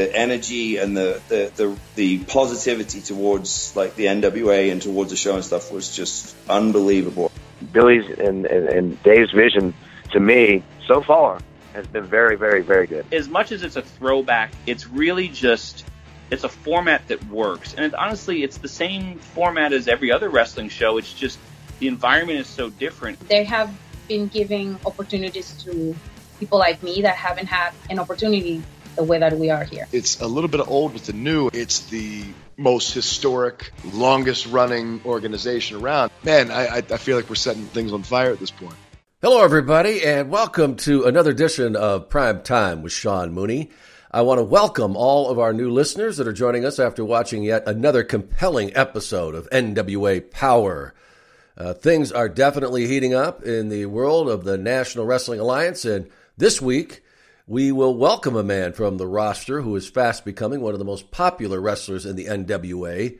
the energy and the, the, the, the positivity towards like the NWA and towards the show and stuff was just unbelievable. Billy's and, and, and Dave's vision to me so far has been very, very, very good. As much as it's a throwback, it's really just it's a format that works, and it, honestly, it's the same format as every other wrestling show. It's just the environment is so different. They have been giving opportunities to people like me that haven't had an opportunity the way that we are here. It's a little bit old with the new. It's the most historic, longest running organization around. Man, I, I feel like we're setting things on fire at this point. Hello, everybody, and welcome to another edition of Prime Time with Sean Mooney. I want to welcome all of our new listeners that are joining us after watching yet another compelling episode of NWA Power. Uh, things are definitely heating up in the world of the National Wrestling Alliance, and this week we will welcome a man from the roster who is fast becoming one of the most popular wrestlers in the NWA,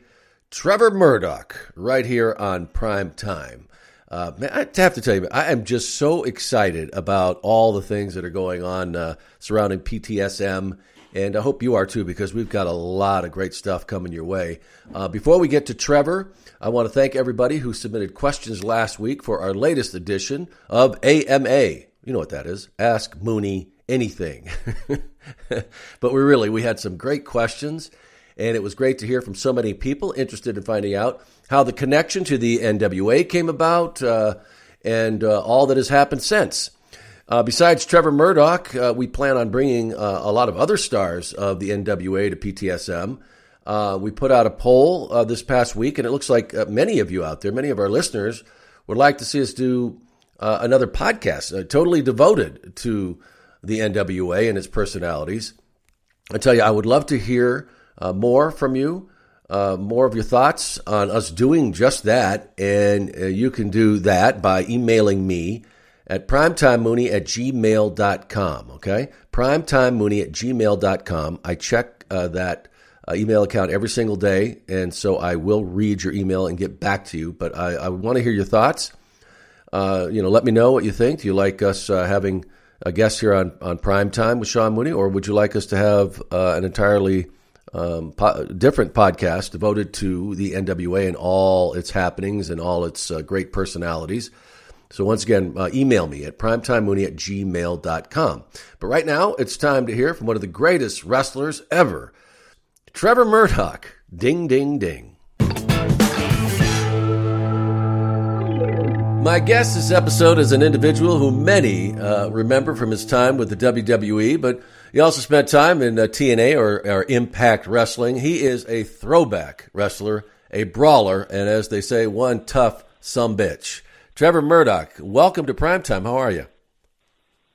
Trevor Murdoch, right here on Prime Time. Uh, man, I have to tell you, I am just so excited about all the things that are going on uh, surrounding PTSM, and I hope you are too, because we've got a lot of great stuff coming your way. Uh, before we get to Trevor, I want to thank everybody who submitted questions last week for our latest edition of AMA. You know what that is? Ask Mooney anything. but we really we had some great questions, and it was great to hear from so many people interested in finding out how the connection to the NWA came about, uh, and uh, all that has happened since. Uh, besides Trevor Murdoch, uh, we plan on bringing uh, a lot of other stars of the NWA to PTSM. Uh, we put out a poll this past week, and it looks like many of you out there, many of our listeners, would like to see us do another podcast totally devoted to the NWA and its personalities. I tell you, I would love to hear more from you uh, more of your thoughts on us doing just that. And uh, you can do that by emailing me at primetimemooney at gmail.com. Okay? Primetimemooney at gmail.com. I check uh, that uh, email account every single day. And so I will read your email and get back to you. But I, I want to hear your thoughts. Uh, you know, let me know what you think. Do you like us uh, having a guest here on, on Prime Time with Sean Mooney, or would you like us to have an entirely um, po- different podcast devoted to the NWA and all its happenings and all its uh, great personalities. So once again, uh, email me at primetimemooney at gmail.com. But right now, it's time to hear from one of the greatest wrestlers ever, Trevor Murdoch. Ding, ding, ding. My guest this episode is an individual who many uh, remember from his time with the WWE, but he also spent time in uh, TNA or, or Impact Wrestling. He is a throwback wrestler, a brawler, and as they say, one tough some bitch. Trevor Murdoch, welcome to Primetime. How are you?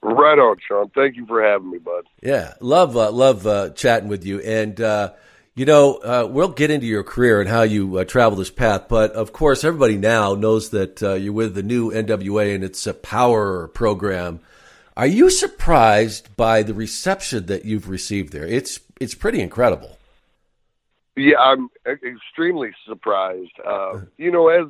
Right on, Sean. Thank you for having me, bud. Yeah, love uh, love uh, chatting with you. And uh, you know, uh, we'll get into your career and how you uh, travel this path. But of course, everybody now knows that uh, you're with the new NWA and it's a power program. Are you surprised by the reception that you've received there? It's it's pretty incredible. Yeah, I'm extremely surprised. Uh, you know, as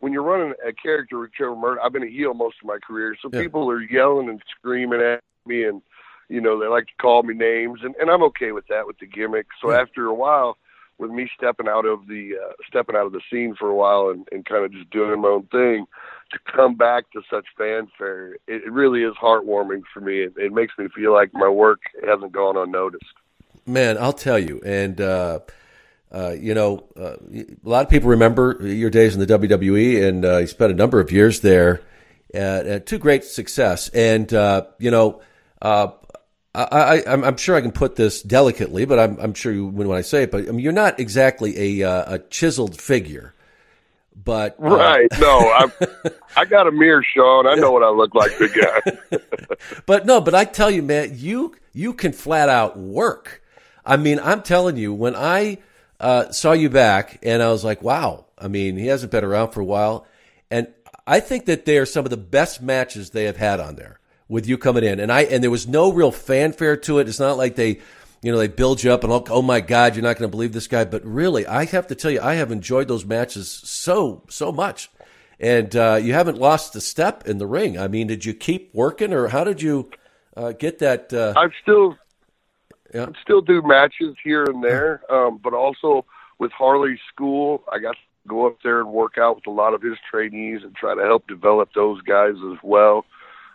when you're running a character with Trevor Murdoch, I've been a heel most of my career, so yeah. people are yelling and screaming at me, and you know they like to call me names, and, and I'm okay with that with the gimmick. So yeah. after a while, with me stepping out of the uh, stepping out of the scene for a while and, and kind of just doing my own thing, to come back to such fanfare, it, it really is heartwarming for me. It, it, makes me feel like my work hasn't gone unnoticed. Man, I'll tell you, and uh, uh, you know, uh, a lot of people remember your days in the WWE, and uh, you spent a number of years there at, at to great success. And uh, you know, uh, I, am sure I can put this delicately, but I'm, I'm sure you, when, when I say it, but I mean, you're not exactly a, a chiseled figure but uh, right, no, I I got a mirror, Sean. I know what I look like, big guy. but no, but I tell you, man, you you can flat out work. I mean, I'm telling you, when I uh, saw you back, and I was like, wow. I mean, he hasn't been around for a while, and I think that they are some of the best matches they have had on there with you coming in, and I and there was no real fanfare to it. It's not like they you know, they build you up and, oh my God, you're not going to believe this guy. But really, I have to tell you, I have enjoyed those matches so, so much. And uh, you haven't lost a step in the ring. I mean, did you keep working or how did you uh, get that? Uh... I've still, Yeah. I'd still do matches here and there, um, but also with Harley's school, I got to go up there and work out with a lot of his trainees and try to help develop those guys as well.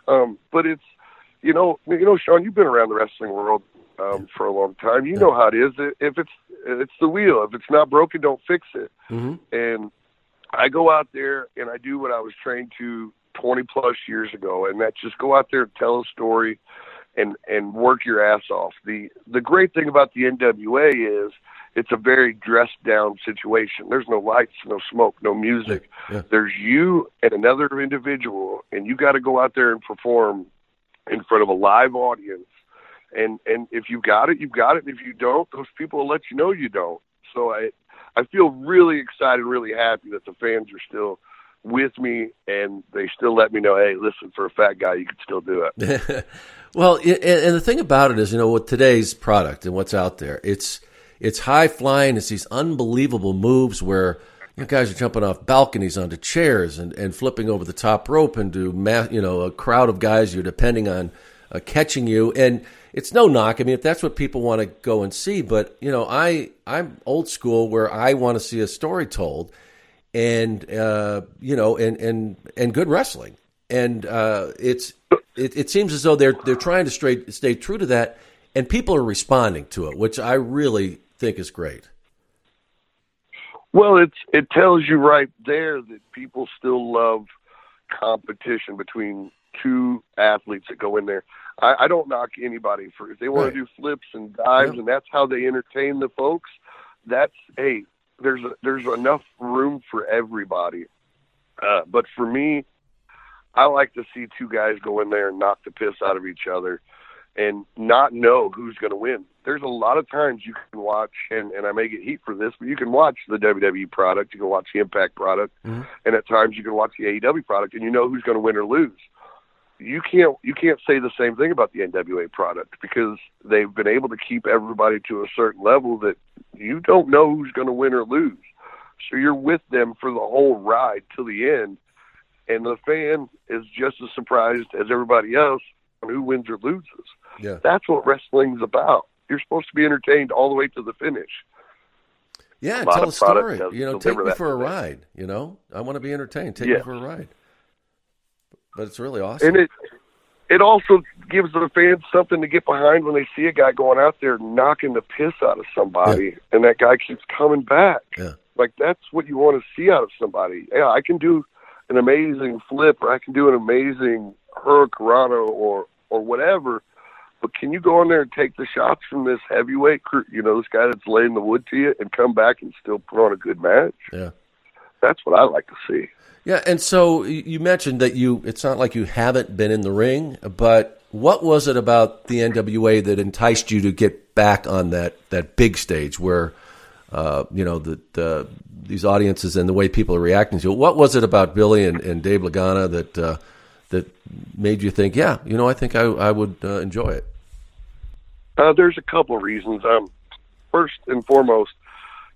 Um, but it's, you know, you know, Sean, you've been around the wrestling world um, for a long time. You know how it is. If it's it's the wheel. If it's not broken, don't fix it. Mm-hmm. And I go out there and I do what I was trained to 20 plus years ago, and that's just go out there and tell a story and and work your ass off. The the great thing about the NWA is it's a very dressed down situation. There's no lights, no smoke, no music. Yeah. There's you and another individual, and you got to go out there and perform in front of a live audience. And and if you got it, you've got it. And if you don't, those people will let you know you don't. So I I feel really excited, really happy that the fans are still with me and they still let me know, hey, listen, for a fat guy, you can still do it. well, and, and the thing about it is, you know, with today's product and what's out there, it's it's high flying. It's these unbelievable moves where you guys are jumping off balconies onto chairs and, and flipping over the top rope into ma- you know a crowd of guys you're depending on uh, catching you and it's no knock. I mean, if that's what people want to go and see, but you know, I I'm old school where I want to see a story told, and uh, you know, and and and good wrestling, and uh, it's it, it seems as though they're they're trying to stay stay true to that, and people are responding to it, which I really think is great. Well, it's it tells you right there that people still love competition between two athletes that go in there. I, I don't knock anybody for if they want Right. to do flips and dives Yeah. and that's how they entertain the folks. That's hey, there's a, there's enough room for everybody. Uh, but for me, I like to see two guys go in there and knock the piss out of each other and not know who's going to win. There's a lot of times you can watch, and, and I may get heat for this, but you can watch the WWE product, you can watch the Impact product, Mhm. and at times you can watch the AEW product, and you know who's going to win or lose. You can't you can't say the same thing about the NWA product because they've been able to keep everybody to a certain level that you don't know who's going to win or lose. So you're with them for the whole ride till the end, and the fan is just as surprised as everybody else on who wins or loses. Yeah. That's what wrestling's about. You're supposed to be entertained all the way to the finish. Yeah, A tell a story. You know, take me for a ride. You know, I want to be entertained. Take me for a ride. But it's really awesome. And it it also gives the fans something to get behind when they see a guy going out there knocking the piss out of somebody, and that guy keeps coming back. Yeah. Like that's what you want to see out of somebody. Yeah, I can do an amazing flip, or I can do an amazing hurricanrana, or or whatever. But can you go in there and take the shots from this heavyweight, you know, this guy that's laying the wood to you, and come back and still put on a good match? Yeah. That's what I like to see. Yeah, and so you mentioned that you it's not like you haven't been in the ring, but what was it about the NWA that enticed you to get back on that that big stage where uh, you know the, the these audiences and the way people are reacting to it? What was it about Billy and, and Dave Lagana that uh, that made you think, yeah, you know, I think I I would uh, enjoy it? Uh, there's a couple of reasons. Um, first and foremost,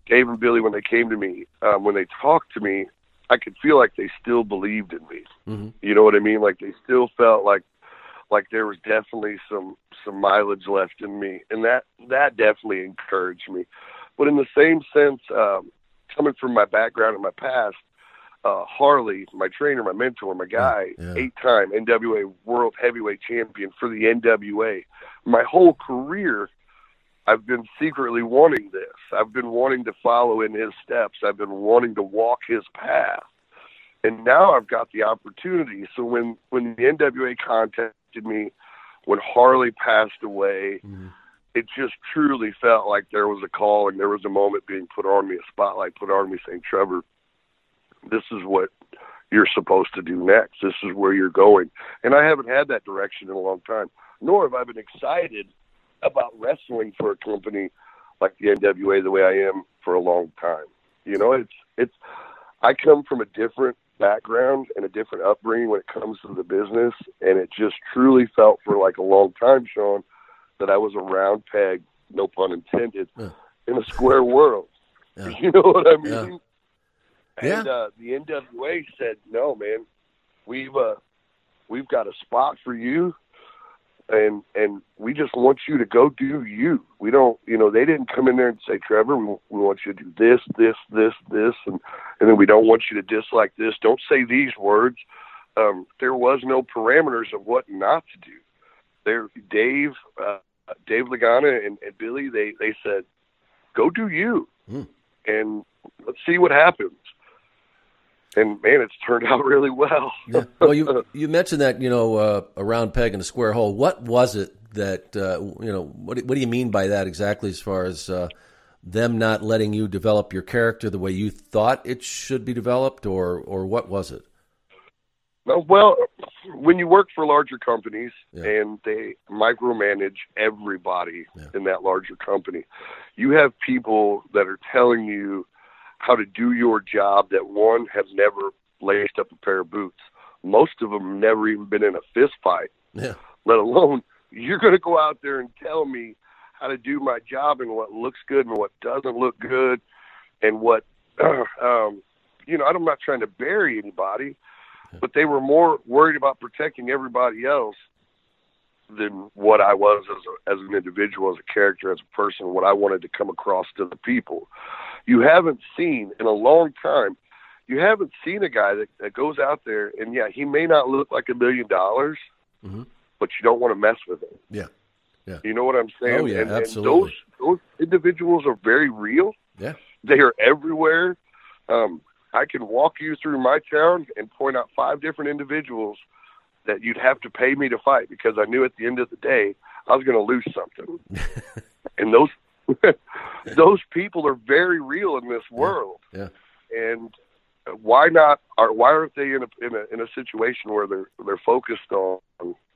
Dave and Billy, when they came to me, um, when they talked to me, I could feel like they still believed in me. Mhm. You know what I mean? Like they still felt like like there was definitely some some mileage left in me, and that that definitely encouraged me. But in the same sense, um, coming from my background and my past, uh, Harley, my trainer, my mentor, my guy, Yeah. eight-time NWA World Heavyweight Champion for the NWA. My whole career, I've been secretly wanting this. I've been wanting to follow in his steps. I've been wanting to walk his path. And now I've got the opportunity. So when when the NWA contacted me, when Harley passed away, it just truly felt like there was a call and there was a moment being put on me, a spotlight put on me saying, Trevor, this is what you're supposed to do next. This is where you're going. And I haven't had that direction in a long time, nor have I been excited about wrestling for a company like the NWA the way I am for a long time. You know, it's it's I come from a different background and a different upbringing when it comes to the business and it just truly felt for like a long time, Sean, that I was a round peg, no pun intended, Yeah. in a square world. Yeah. You know what I mean? And Yeah. uh, the NWA said, "No, man, we've uh, we've got a spot for you. and and we just want you to go do you. We don't, you know, they didn't come in there and say, Trevor, we, we want you to do this, this, this, this, and and then we don't want you to dislike this. Don't say these words. Um, there was no parameters of what not to do. There, Dave, uh, Dave Lagana and, and Billy, they they said, go do you, Hmm. and let's see what happens. And man, it's turned out really well. Yeah. Well, you you mentioned that you know uh, a round peg in a square hole. What was it that uh, you know? What what do you mean by that exactly? As far as uh, them not letting you develop your character the way you thought it should be developed, or or what was it? Well, when you work for larger companies Yeah. and they micromanage everybody Yeah. in that larger company, you have people that are telling you how to do your job that one have never laced up a pair of boots. Most of them never even been in a fist fight, Yeah. let alone you're going to go out there and tell me how to do my job and what looks good and what doesn't look good and what um you know i'm not trying to bury anybody but they were more worried about protecting everybody else than what I was as a, as an individual, as a character, as a person, what I wanted to come across to the people. You haven't seen in a long time. You haven't seen a guy that, that goes out there and yeah, he may not look like a million dollars, Mhm. but you don't want to mess with him. Yeah. Yeah. You know what I'm saying? Oh, yeah, and, absolutely. And those those individuals are very real. Yeah. They are everywhere. Um, I can walk you through my town and point out five different individuals that you'd have to pay me to fight because I knew at the end of the day I was going to lose something. and those those people are very real in this world. Yeah. And why not? Are why aren't they in a in a in a situation where they're they're focused on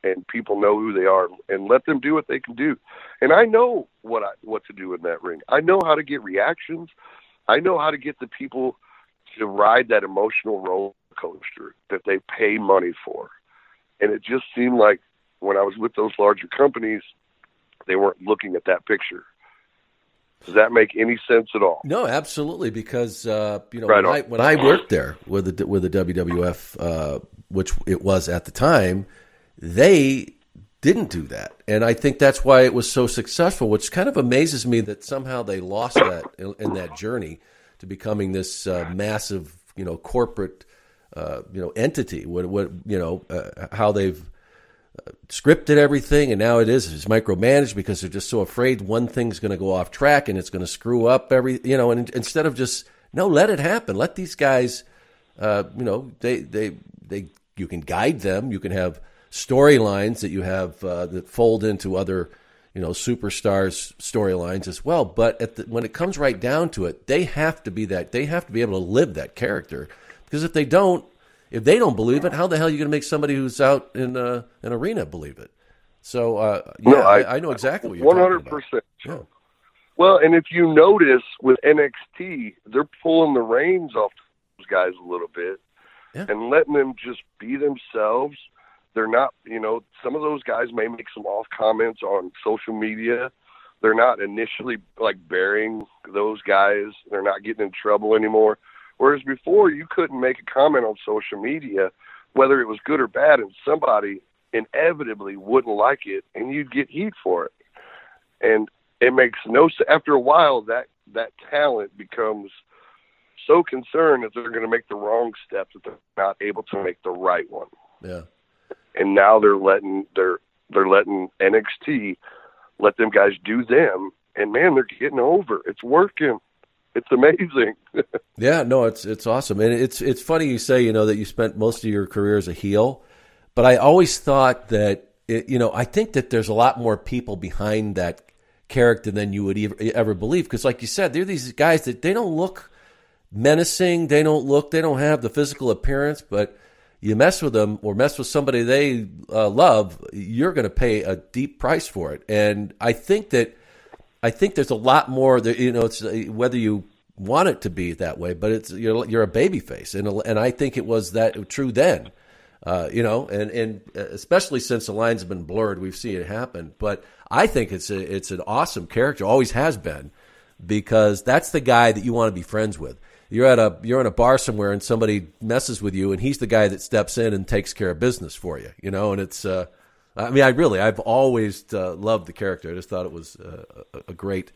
and people know who they are and let them do what they can do. And I know what I what to do in that ring. I know how to get reactions. I know how to get the people to ride that emotional roller coaster that they pay money for. And it just seemed like when I was with those larger companies, they weren't looking at that picture. Does that make any sense at all? No, absolutely, because uh, you know Right when. I, when I worked there with the with the WWF, uh, which it was at the time, they didn't do that, and I think that's why it was so successful. Which kind of amazes me that somehow they lost that in, in that journey to becoming this uh, massive, you know, corporate, uh, you know, entity. What what you know uh, how they've scripted everything, and now it is it's micromanaged because they're just so afraid one thing's going to go off track and it's going to screw up every you know. And instead of just no, let it happen. Let these guys, uh, you know, they they they you can guide them. You can have storylines that you have uh, that fold into other you know superstars storylines as well. But the, when it comes right down to it, they have to be that. They have to be able to live that character because if they don't, if they don't believe it, how the hell are you going to make somebody who's out in uh, an arena believe it? So uh, yeah, No, I, I- know exactly what you're One talking hundred about. percent. Yeah. Well, and if you notice with NXT, they're pulling the reins off those guys a little bit Yeah. and letting them just be themselves. They're not, you know, some of those guys may make some off comments on social media. They're not initially like burying those guys. They're not getting in trouble anymore. Whereas before, you couldn't make a comment on social media, whether it was good or bad, and somebody inevitably wouldn't like it, and you'd get heat for it. And it makes no sense. After a while, that that talent becomes so concerned that they're going to make the wrong step that they're not able to make the right one. Yeah. And now they're letting they're they're letting NXT let them guys do them, and man, they're getting over. It's working. It's amazing. Yeah, no, it's it's awesome, and it's it's funny you say you know that you spent most of your career as a heel, but I always thought that it, you know I think that there's a lot more people behind that character than you would ever, ever believe because, like you said, they're these guys that they don't look menacing, they don't look, they don't have the physical appearance, but you mess with them or mess with somebody they uh, love, you're going to pay a deep price for it, and I think that. I think there's a lot more that you know. It's uh, whether you want it to be that way, but it's you're you're a baby face, and and I think it was that true then, uh, you know, and and especially since the lines have been blurred, we've seen it happen. But I think it's a it's an awesome character, always has been, because that's the guy that you want to be friends with. You're at a you're in a bar somewhere, and somebody messes with you, and he's the guy that steps in and takes care of business for you, you know, and it's uh, I mean, I really, I've always uh, loved the character. I just thought it was uh, a, a great,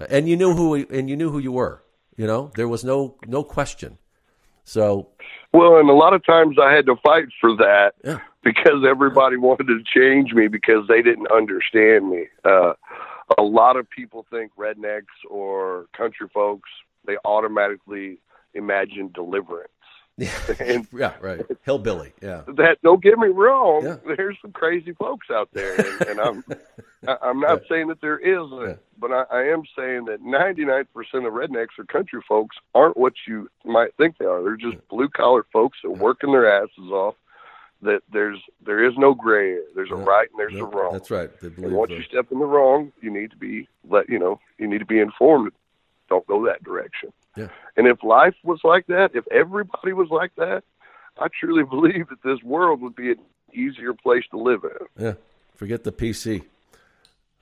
uh, and you knew who, and you knew who you were. You know, there was no no question. So, well, and a lot of times I had to fight for that yeah. because everybody wanted to change me because they didn't understand me. Uh, a lot of people think rednecks or country folks they automatically imagine deliverance. and yeah, right. Hillbilly. Yeah. That don't get me wrong. Yeah. There's some crazy folks out there, and, and I'm I'm not saying that there isn't, Yeah. but I, I am saying that 99% of rednecks or country folks aren't what you might think they are. They're just blue collar folks that are working their asses off. That there's there is no gray. There's a right and there's Yeah, a wrong. That's right. And once the- you step in the wrong, you need to be let you know you need to be informed. Don't go that direction. Yeah. And if life was like that, if everybody was like that, I truly believe that this world would be an easier place to live in. Yeah, forget the PC.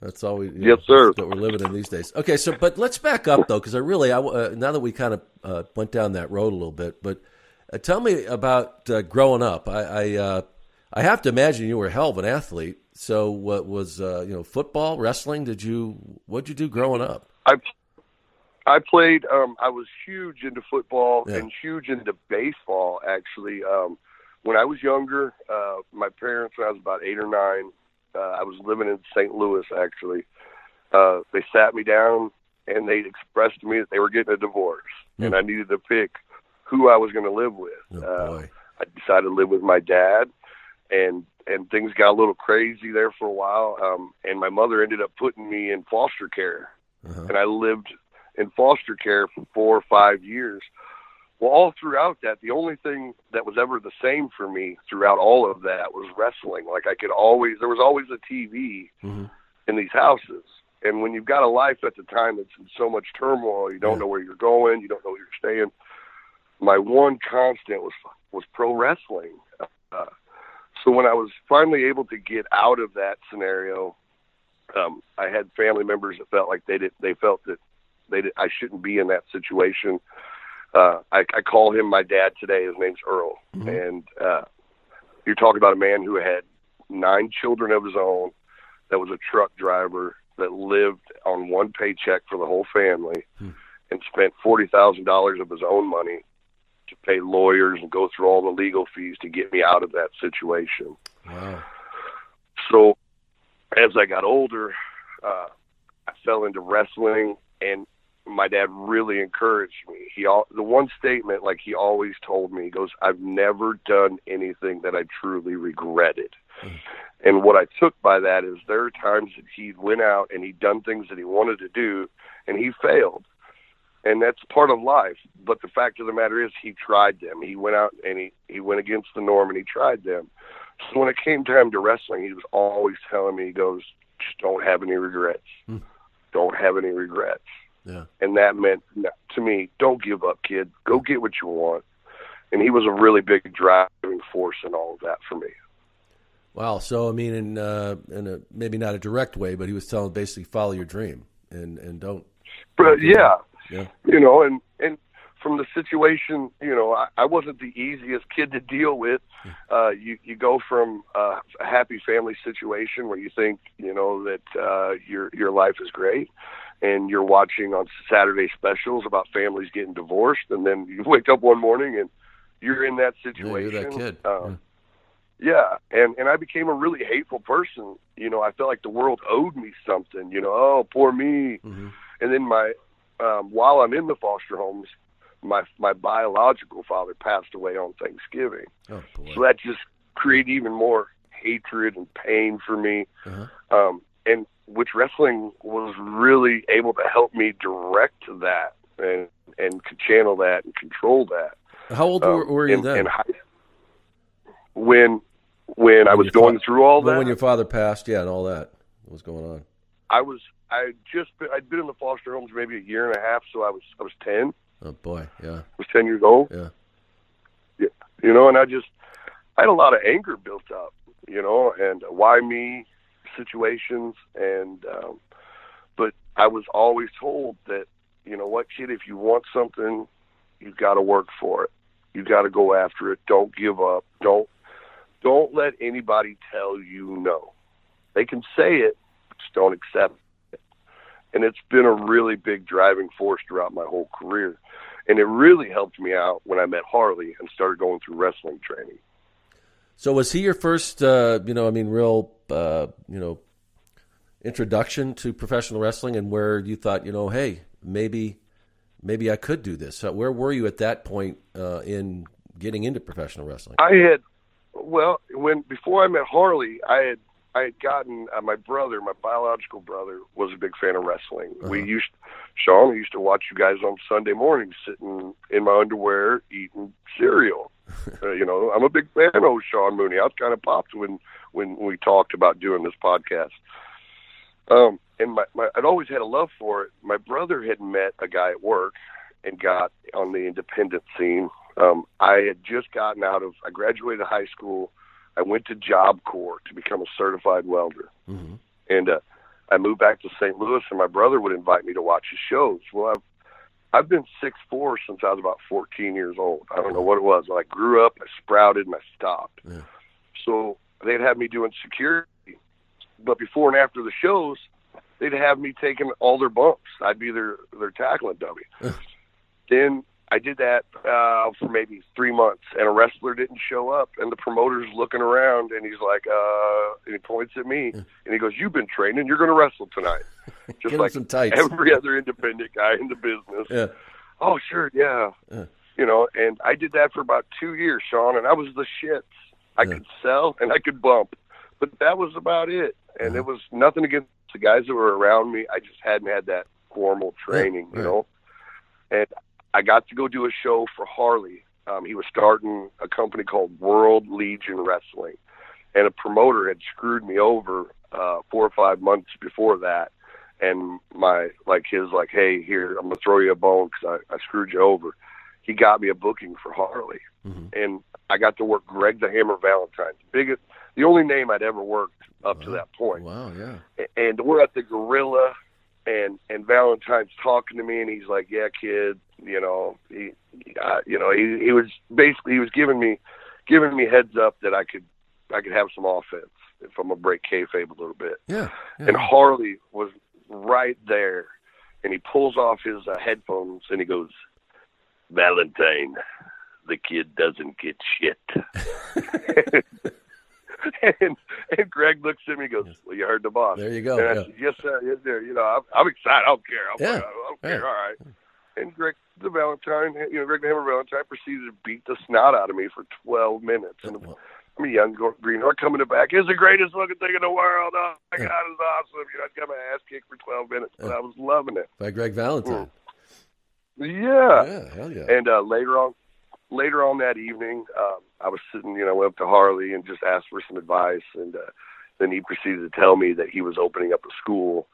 That's all we. Yes, sir. That we're living in these days. Okay, so but let's back up though, because I really, I, uh, now that we kind of uh, went down that road a little bit, but uh, tell me about uh, growing up. I I, uh, I have to imagine you were a hell of an athlete. So what was uh, you know football, wrestling? Did you what'd you do growing up? I I played. Um, I was huge into football Yeah. and huge into baseball. Actually, um, when I was younger, uh, my parents, when I was about eight or nine, uh, I was living in St. Louis. Actually, uh, they sat me down and they expressed to me that they were getting a divorce, and I needed to pick who I was going to live with. Oh, uh. I decided to live with my dad, and and things got a little crazy there for a while. Um, and my mother ended up putting me in foster care, Uh-huh. and I lived in foster care for four or five years. Well, all throughout that, the only thing that was ever the same for me throughout all of that was wrestling. Like I could always, there was always a TV Mhm. in these houses. And when you've got a life at the time that's in so much turmoil, you don't Yeah. know where you're going, you don't know where you're staying. My one constant was was pro wrestling. Uh, so when I was finally able to get out of that scenario, um, I had family members that felt like they did. They felt that they I shouldn't be in that situation. Uh, I, I call him my dad today. His name's Earl, and uh, you're talking about a man who had nine children of his own, that was a truck driver that lived on one paycheck for the whole family, and spent forty thousand dollars of his own money to pay lawyers and go through all the legal fees to get me out of that situation. Wow. So as I got older, uh, I fell into wrestling, and my dad really encouraged me. He all the one statement like he always told me he goes, "I've never done anything that I truly regretted." And what I took by that is there are times that he went out and he'd done things that he wanted to do, and he failed. And that's part of life. But the fact of the matter is, he tried them. He went out and he he went against the norm and he tried them. So when it came time to wrestling, he was always telling me, he goes, just don't have any regrets. Hmm. Don't have any regrets. Yeah. And that meant to me, don't give up, kid. Go get what you want. And he was a really big driving force in all of that for me. Wow. So I mean, in uh, in a maybe not a direct way, but he was telling basically follow your dream and and don't. But yeah, Yeah. you know, and and from the situation, you know, I, I wasn't the easiest kid to deal with. Uh, you you go from uh, a happy family situation where you think, you know, that uh, your your life is great, and you're watching on Saturday specials about families getting divorced, and then you wake up one morning and you're in that Yeah, situation. you're that kid. Um, yeah, and and I became a really hateful person. You know, I felt like the world owed me something. You know, oh poor me. Mhm. And then my um, while I'm in the foster homes, my my biological father passed away on Thanksgiving. Oh. So that just created even more hatred and pain for me. Uh-huh. Um, and which wrestling was really able to help me direct that and and channel that and control that. How old Um, were, were you in, then? in high, when when I was going through all that, when your father passed, yeah, and all that what was going on. I was I just been, I'd been in the foster homes maybe a year and a half, so I was I was ten. Oh boy. Yeah. I was ten years old. Yeah. Yeah, you know, and I just I had a lot of anger built up, you know, and why me situations, and um, but I was always told that you know what, kid, if you want something, you've got to work for it. You got to go after it. Don't give up. Don't don't let anybody tell you no. They can say it, just don't accept it. And it's been a really big driving force throughout my whole career. And it really helped me out when I met Harley and started going through wrestling training. So was he your first, uh, you know, I mean, real, uh, you know, introduction to professional wrestling, and where you thought, you know, hey, maybe, maybe I could do this. So where were you at that point uh, in getting into professional wrestling? I had, well, when before I met Harley, I had I had gotten uh, my brother, my biological brother, was a big fan of wrestling. Uh-huh. We used, Sean, we used to watch you guys on Sunday mornings, sitting in my underwear eating cereal. uh, you know, I'm a big fan of Sean Mooney. I was kind of popped when when we talked about doing this podcast. Um, and my, my I'd always had a love for it. My brother had met a guy at work and got on the independent scene. Um, I had just gotten out of I graduated high school. I went to Job Corps to become a certified welder, mm-hmm. and uh, I moved back to St. Louis. And my brother would invite me to watch his shows. Well, I've I've been six four since I was about 14 years old. I don't know what it was. I grew up, I sprouted, and I stopped. Yeah. So they'd have me doing security, but before and after the shows, they'd have me taking all their bumps. I'd be their their tackling dummy. then I did that uh, for maybe three months, and a wrestler didn't show up, and the promoter's looking around, and he's like, uh, and he points at me, and he goes, "You've been training. You're going to wrestle tonight." Just like every other independent guy in the business. Yeah. Oh, sure, yeah. yeah. You know, and I did that for about two years, Sean, and I was the shits. I yeah. could sell and I could bump, but that was about it. And uh-huh. it was nothing against the guys that were around me. I just hadn't had that formal training, yeah. you know. And I got to go do a show for Harley. Um, he was starting a company called World League Wrestling, and a promoter had screwed me over uh, four or five months before that. And my like his like, hey, here I'm gonna throw you a bone because I, I screwed you over. He got me a booking for Harley, mm-hmm. and I got to work Greg the Hammer Valentine, biggest, the only name I'd ever worked up wow. to that point. Wow, yeah. And we're at the Gorilla, and and Valentine's talking to me, and he's like, "Yeah, kid, you know, he, uh, you know, he he was basically he was giving me, giving me heads up that I could I could have some offense if I'm gonna break kayfabe a little bit. Yeah, yeah. And Harley was right there, and he pulls off his uh, headphones and he goes, Valentine, the kid doesn't get shit. and and Greg looks at me and goes, "Well, you heard the boss." There you go. And I yeah. said, "Yes, sir. Yes, sir. You know, I'm, I'm excited. I don't care. I'm, yeah. I don't care. Yeah. All right." And Greg the Valentine, you know, Greg the Hammer Valentine proceeded to beat the snot out of me for 12 minutes. And I'm a young greenhorn coming to back. It's the greatest fucking thing in the world. Oh my God, it's awesome. You know, I got my ass kicked for 12 minutes, but I was loving it. By Greg Valentine. Mm. Yeah. Yeah, hell yeah. And uh, later on, later on that evening, um, I was sitting, you know, I went up to Harley and just asked for some advice, and uh, then he proceeded to tell me that he was opening up a school,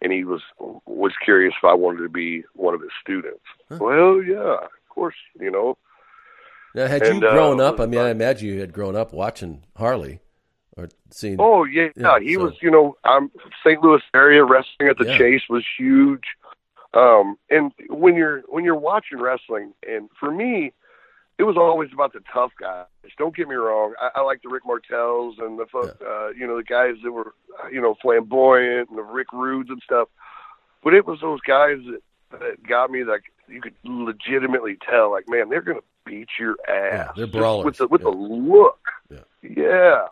and he was was curious if I wanted to be one of his students. Huh. Well, yeah, of course, you know. Now, had and, you grown uh, up? I mean, I imagine you had grown up watching Harley or seeing. Oh yeah, yeah. he so. was. You know, I'm St. Louis area wrestling at the yeah. Chase was huge. Um, and when you're when you're watching wrestling, and for me, it was always about the tough guys. Don't get me wrong. I, I like the Rick Martels and the yeah. uh, you know the guys that were you know flamboyant and the Rick Rudes and stuff. But it was those guys that, that got me like you could legitimately tell like man they're gonna beat your ass. Yeah, they're brawlers with the with yeah. the look. Yeah. yeah.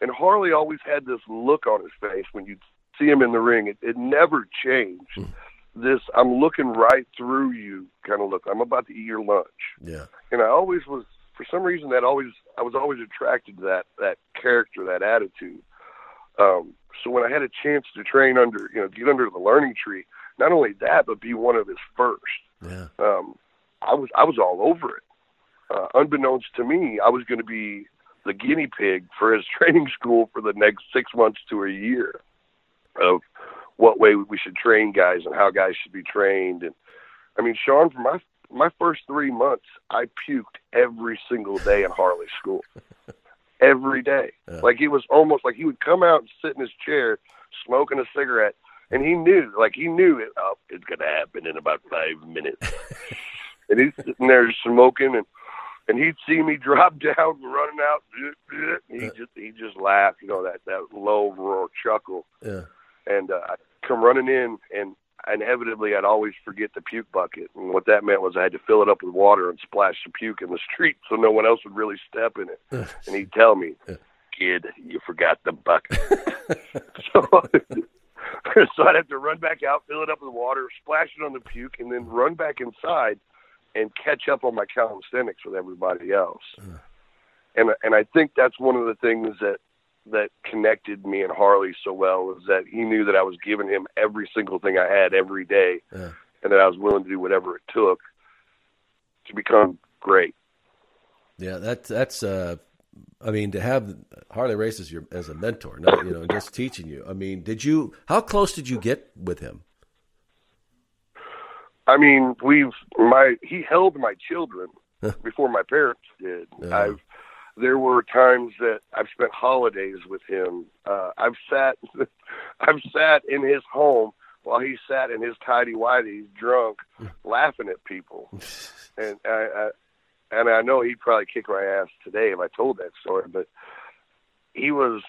And Harley always had this look on his face when you see him in the ring. It, it never changed. Mm this I'm looking right through you kind of look. I'm about to eat your lunch. Yeah. And I always was for some reason that always I was always attracted to that that character, that attitude. Um so when I had a chance to train under, you know, get under the learning tree, not only that, but be one of his first. Yeah. Um I was I was all over it. Uh, unbeknownst to me, I was going to be the guinea pig for his training school for the next six months to a year of what way we should train guys and how guys should be trained. And I mean, Sean, for my my first three months, I puked every single day in Harley school. every day. Yeah. Like he was almost like he would come out and sit in his chair smoking a cigarette and he knew like he knew it oh, it's gonna happen in about five minutes. and he's sitting there smoking and and he'd see me drop down running out. And he just he just laughed, you know that that low roar chuckle. Yeah. And uh, I come running in, and inevitably I'd always forget the puke bucket, and what that meant was I had to fill it up with water and splash the puke in the street so no one else would really step in it. and he'd tell me, "Kid, you forgot the bucket." so. so I'd have to run back out, fill it up with water, splash it on the puke, and then run back inside and catch up on my calisthenics with everybody else. Uh. And and I think that's one of the things that that connected me and Harley so well was that he knew that I was giving him every single thing I had every day, Yeah. and that I was willing to do whatever it took to become great. Yeah, that's that's. Uh, I mean, to have Harley Race as your as a mentor, not you know, just teaching you. I mean, did you? How close did you get with him? I mean, we've my he held my children before my parents did. Yeah. I've there were times that I've spent holidays with him. Uh, I've sat I've sat in his home while he sat in his tidy whities drunk, laughing at people, and I, I and I know he'd probably kick my ass today if I told that story, but he was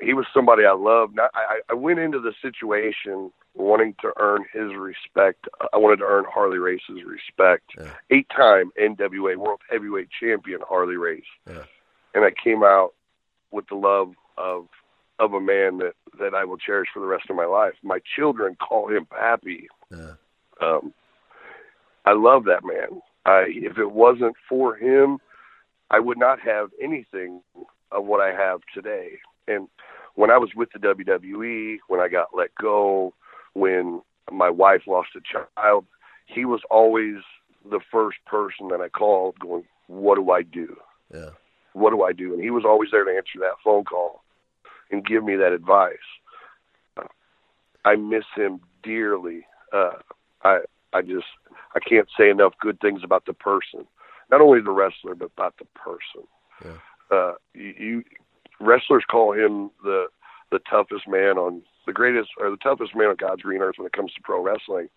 he was somebody I loved. Not, I, I went into the situation wanting to earn his respect. I wanted to earn Harley Race's respect. Yeah. Eight-time NWA World Heavyweight Champion Harley Race, Yeah. and I came out with the love of of a man that that I will cherish for the rest of my life. My children call him Pappy. Yeah. Um, I love that man. I, if it wasn't for him, I would not have anything of what I have today. And when I was with the WWE, when I got let go, when my wife lost a child, he was always the first person that I called going, What do I do? Yeah. What do I do? And he was always there to answer that phone call and give me that advice. I miss him dearly. Uh, I I just I can't say enough good things about the person, not only the wrestler but about the person. Yeah. Uh, you, you wrestlers call him the the toughest man on the greatest or the toughest man on God's green earth when it comes to pro wrestling.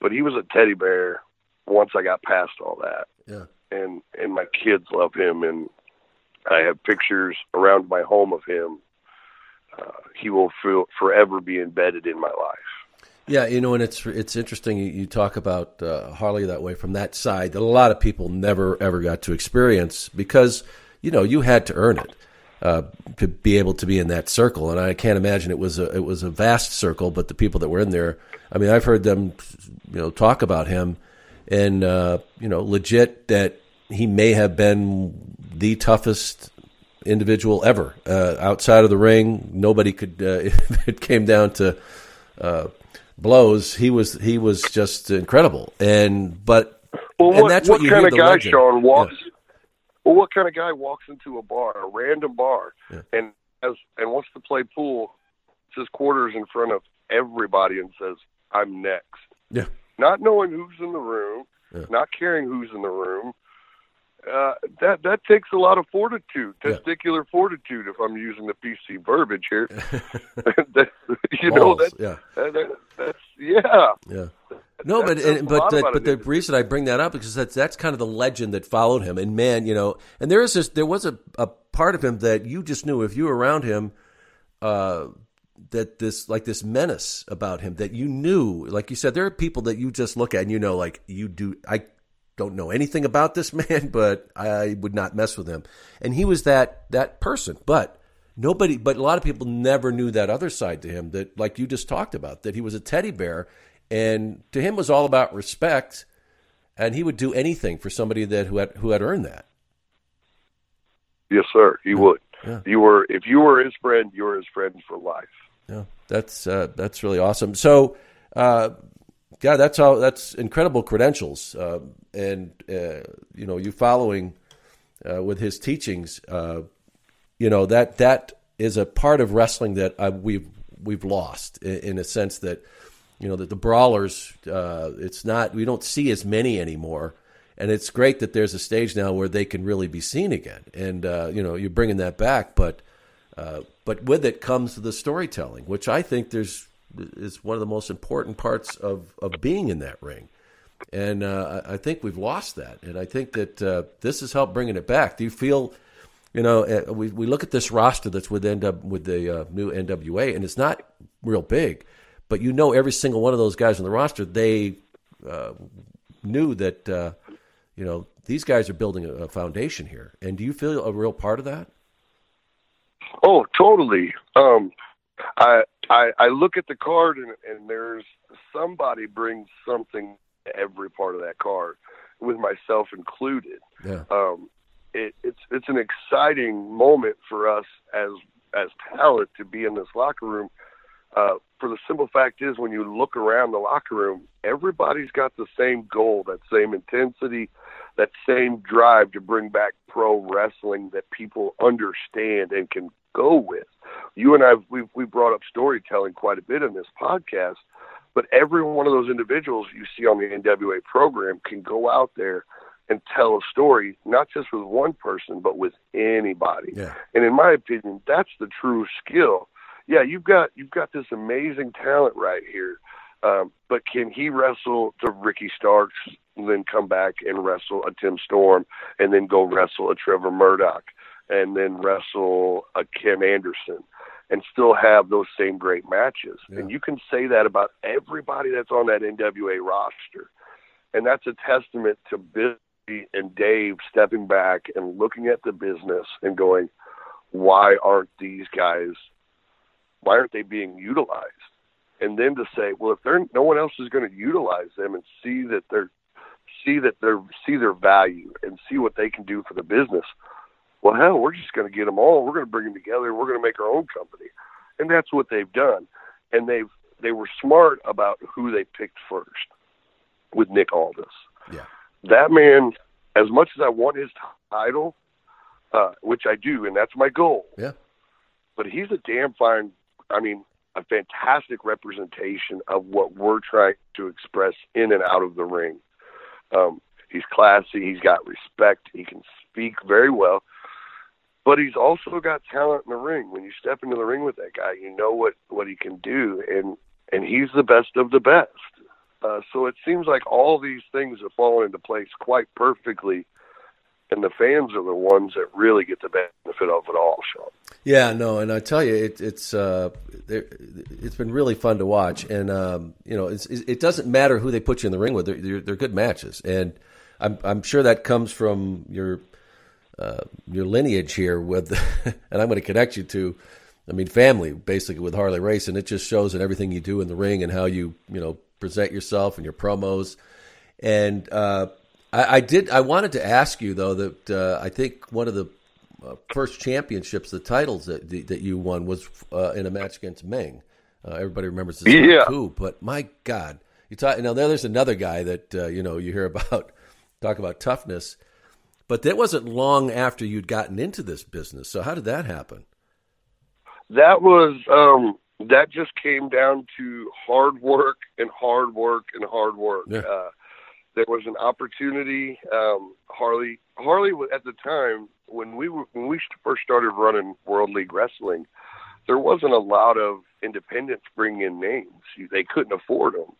But he was a teddy bear once I got past all that Yeah. and and my kids love him and I have pictures around my home of him. Uh, he will feel, forever be embedded in my life. Yeah, you know, and it's it's interesting. You, talk about uh, Harley that way from that side that a lot of people never ever got to experience because you know you had to earn it uh, to be able to be in that circle. And I can't imagine it was a it was a vast circle, but the people that were in there. I mean, I've heard them, you know, talk about him, and uh, you know, legit that he may have been the toughest individual ever uh, outside of the ring. Nobody could. Uh, if it came down to uh, blows, he was he was just incredible. And but Well, and that's what what, kind of guy, legend. Sean, walks? Yeah. Well, what kind of guy walks into a bar, a random bar, Yeah. and has and wants to play pool, his quarters in front of everybody, and says, "I'm next." Yeah. Not knowing who's in the room, Yeah. not caring who's in the room. Uh, that that takes a lot of fortitude, Yeah. testicular fortitude. If I'm using the PC verbiage here, That- you know that, yeah. that that's yeah. Yeah. No, but and, but lot but the reason I bring that up because that's that's kind of the legend that followed him. And man, you know, and there is this there was a, a part of him that you just knew if you were around him, uh, that this like this menace about him that you knew, like you said, there are people that you just look at and you know, like you do. I don't know anything about this man, but I would not mess with him. And he was that that person, but nobody but a lot of people never knew that other side to him that like you just talked about that he was a teddy bear and to him was all about respect and he would do anything for somebody that who had who had earned that Yes, sir. He would. Yeah. You were if you were his friend, you were his friend for life. yeah that's uh, that's really awesome so uh, yeah that's all that's incredible credentials uh, and uh, you know you following uh, with his teachings uh, you know that that is a part of wrestling that uh, we've we've lost in, in a sense that you know that the brawlers uh, it's not we don't see as many anymore and it's great that there's a stage now where they can really be seen again and uh, you know you're bringing that back but uh, but with it comes the storytelling which I think there's is one of the most important parts of of being in that ring and uh, I think we've lost that. And I think that uh, this has helped bringing it back. Do you feel? You know, uh, we we look at this roster that's with with the new NWA, and it's not real big, but you know every single one of those guys on the roster. They uh, knew that uh, you know these guys are building a, a foundation here. And do you feel a real part of that? Oh, totally. Um, I, I I look at the card and, and there's somebody brings something to every part of that card, with myself included. Yeah. Um, it, it's it's an exciting moment for us as as talent to be in this locker room. Uh, for the simple fact is, when you look around the locker room, everybody's got the same goal, that same intensity, that same drive to bring back pro wrestling that people understand and can go with. You and I, we've, we brought up storytelling quite a bit in this podcast, but every one of those individuals you see on the NWA program can go out there and tell a story, not just with one person, but with anybody. Yeah. And in my opinion, that's the true skill. Yeah, you've got you've got this amazing talent right here, um, but can he wrestle to Ricky Starks, then come back and wrestle a Tim Storm, and then go wrestle a Trevor Murdoch, and then wrestle a Ken Anderson, and still have those same great matches? Yeah. And you can say that about everybody that's on that NWA roster, and that's a testament to Billy and Dave stepping back and looking at the business and going, why aren't these guys? Why aren't they being utilized? and then to say, well, if they're no one else is going to utilize them and see that they're see that they're see their value and see what they can do for the business, well, hell, we're just going to get them all. We're going to bring them together. We're going to make our own company, and that's what they've done. And they've they were smart about who they picked first with Nick Aldis. Yeah. That man, as much as I want his title, uh, which I do, and that's my goal. Yeah. But he's a damn fine. I mean, a fantastic representation of what we're trying to express in and out of the ring. Um, he's classy. He's got respect. He can speak very well. But he's also got talent in the ring. When you step into the ring with that guy, you know what what he can do, and and he's the best of the best. Uh, so it seems like all these things have fallen into place quite perfectly, and the fans are the ones that really get the benefit of it all. Sean. Yeah, no, and I tell you, it, it's uh, it's been really fun to watch, and um, you know, it doesn't matter who they put you in the ring with; they're, they're, they're good matches, and I'm I'm sure that comes from your uh, your lineage here with, and I'm going to connect you to, I mean, family basically with Harley Race, and it just shows in everything you do in the ring and how you you know present yourself and your promos, and uh, I, I did I wanted to ask you though that uh, I think one of the uh, first championships, the titles that that you won was uh, in a match against Meng. Uh, everybody remembers this Yeah. coup, but my God, you talk now. There's another guy that uh, you know you hear about talk about toughness, but that wasn't long after you'd gotten into this business. So how did that happen? That was um that just came down to hard work and hard work and hard work. Yeah. There was an opportunity um Harley Harley at the time when we were when we first started running World League Wrestling, there wasn't a lot of independents bringing in names. They couldn't afford them.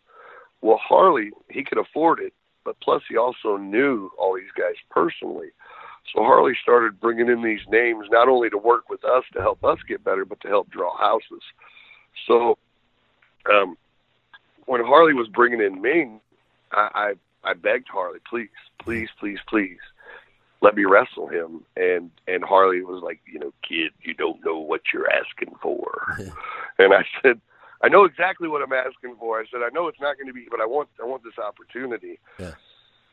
Well, Harley, he could afford it, but plus he also knew all these guys personally. So Harley started bringing in these names not only to work with us to help us get better, but to help draw houses. So um, when Harley was bringing in Meng, I, I begged Harley, please, please, please, please, let me wrestle him. And and Harley was like, you know, kid, you don't know what you're asking for. and I said, I know exactly what I'm asking for. I said, I know it's not going to be, but I want I want this opportunity. Yeah.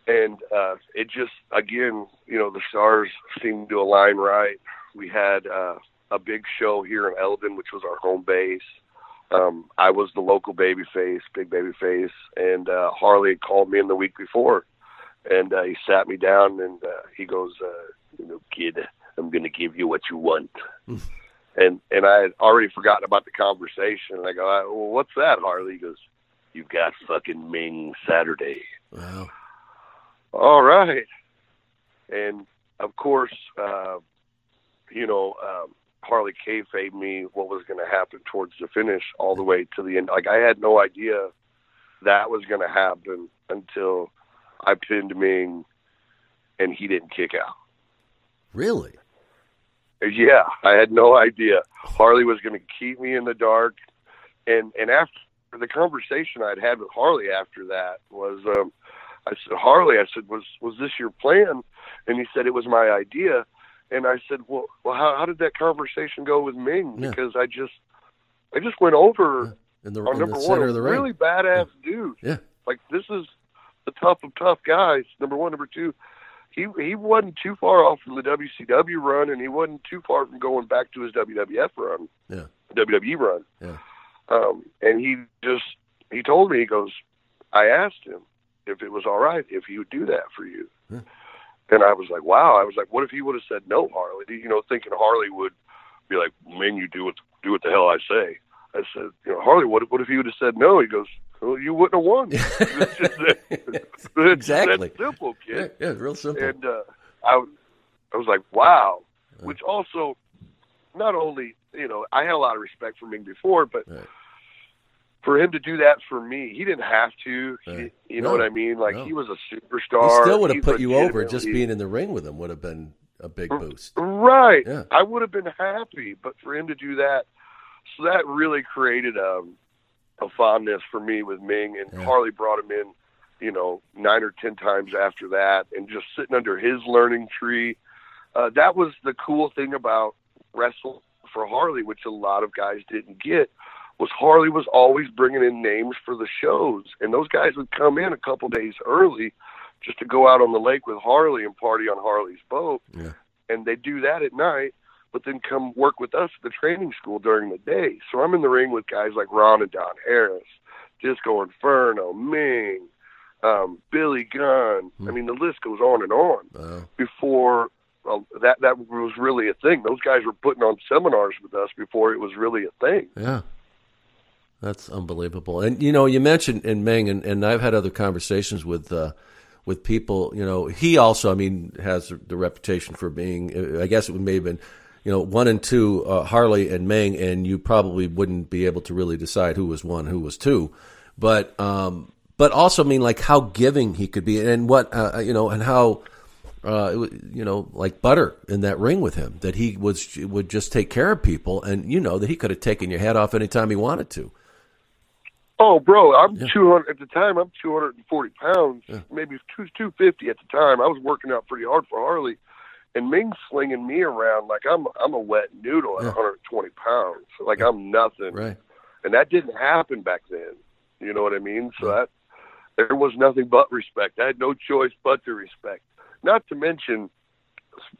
And uh, it just again, you know, the stars seemed to align right. We had uh, a big show here in Eldon, which was our home base. Um, I was the local baby face, big baby face, and uh, Harley had called me in the week before, and uh, he sat me down and uh, he goes, uh, "You know, kid, I'm going to give you what you want." and and I had already forgotten about the conversation. And I go, "Uh, "Well, what's that?" Harley He goes, "You've got fucking Meng Saturday." Wow. All right. And of course, uh, you know, um, Harley kayfabe me what was going to happen towards the finish all the way to the end. Like I had no idea that was going to happen until I pinned Meng, and he didn't kick out. Really? Yeah, I had no idea Harley was going to keep me in the dark, and and after the conversation I'd had with Harley after that was, um, I said, Harley, I said, was was this your plan? And he said it was my idea, and I said, well, well, how, how did that conversation go with Meng? Yeah. Because I just I just went over In the, our in number the one, a of the really badass dude. Yeah. Like this is the tough of tough guys. Number one, number two. He he wasn't too far off from the WCW run, and he wasn't too far from going back to his WWF run, Yeah. WWE run. Yeah. Um, and he just he told me he goes, I asked him if it was all right if he would do that for you, Yeah. And I was like, wow. I was like, what if he would have said no, Harley? You know, thinking Harley would be like, man, you do what do what the hell I say. I said, you know, Harley, what if, what if he would have said no? He goes, well, you wouldn't have won. It's just that- it's Exactly. that simple, kid Yeah, yeah, real simple. and uh, I, was- I was like, wow. Which also, not only you know, I had a lot of respect for Meng before, but Right. For him to do that for me, he didn't have to. He, Right. you know what I mean? Like no. he was a superstar. he still would have put you over. Just being in the ring with him would have been a big boost. Right. Yeah. I would have been happy, but for him to do that, so that really created um, a fondness for me with Meng, and Yeah. Harley brought him in, you know, nine or ten times after that, and just sitting under his learning tree. Uh, that was the cool thing about wrestling for Harley, which a lot of guys didn't get. Was Harley was always bringing in names for the shows, and those guys would come in a couple days early just to go out on the lake with Harley and party on Harley's boat Yeah. and they do that at night, but then come work with us at the training school during the day. So I'm in the ring with guys like Ron and Don Harris, Disco Inferno, Meng, um, Billy Gunn. I mean, the list goes on and on. Wow. Before well, that that was really a thing. Those guys were putting on seminars with us before it was really a thing. Yeah. That's unbelievable. And you know, you mentioned in Meng, and, and I've had other conversations with uh, with people. You know, he also, I mean, has the reputation for being. I guess it may have been, you know, one and two, uh, Harley and Meng, and you probably wouldn't be able to really decide who was one, who was two. But um, but also, I mean, like how giving he could be, and what uh, you know, and how. Uh, you know, like butter in that ring with him, that he was would just take care of people, and you know that he could have taken your head off anytime he wanted to. Oh, bro, I'm Yeah. 200 at the time. I'm 240 pounds, Yeah. maybe two 250 at the time. I was working out pretty hard for Harley, and Meng's slinging me around like I'm I'm a wet noodle at Yeah. 120 pounds, like I'm nothing. Right. And that didn't happen back then. You know what I mean? So that there was nothing but respect. I had no choice but to respect. Not to mention,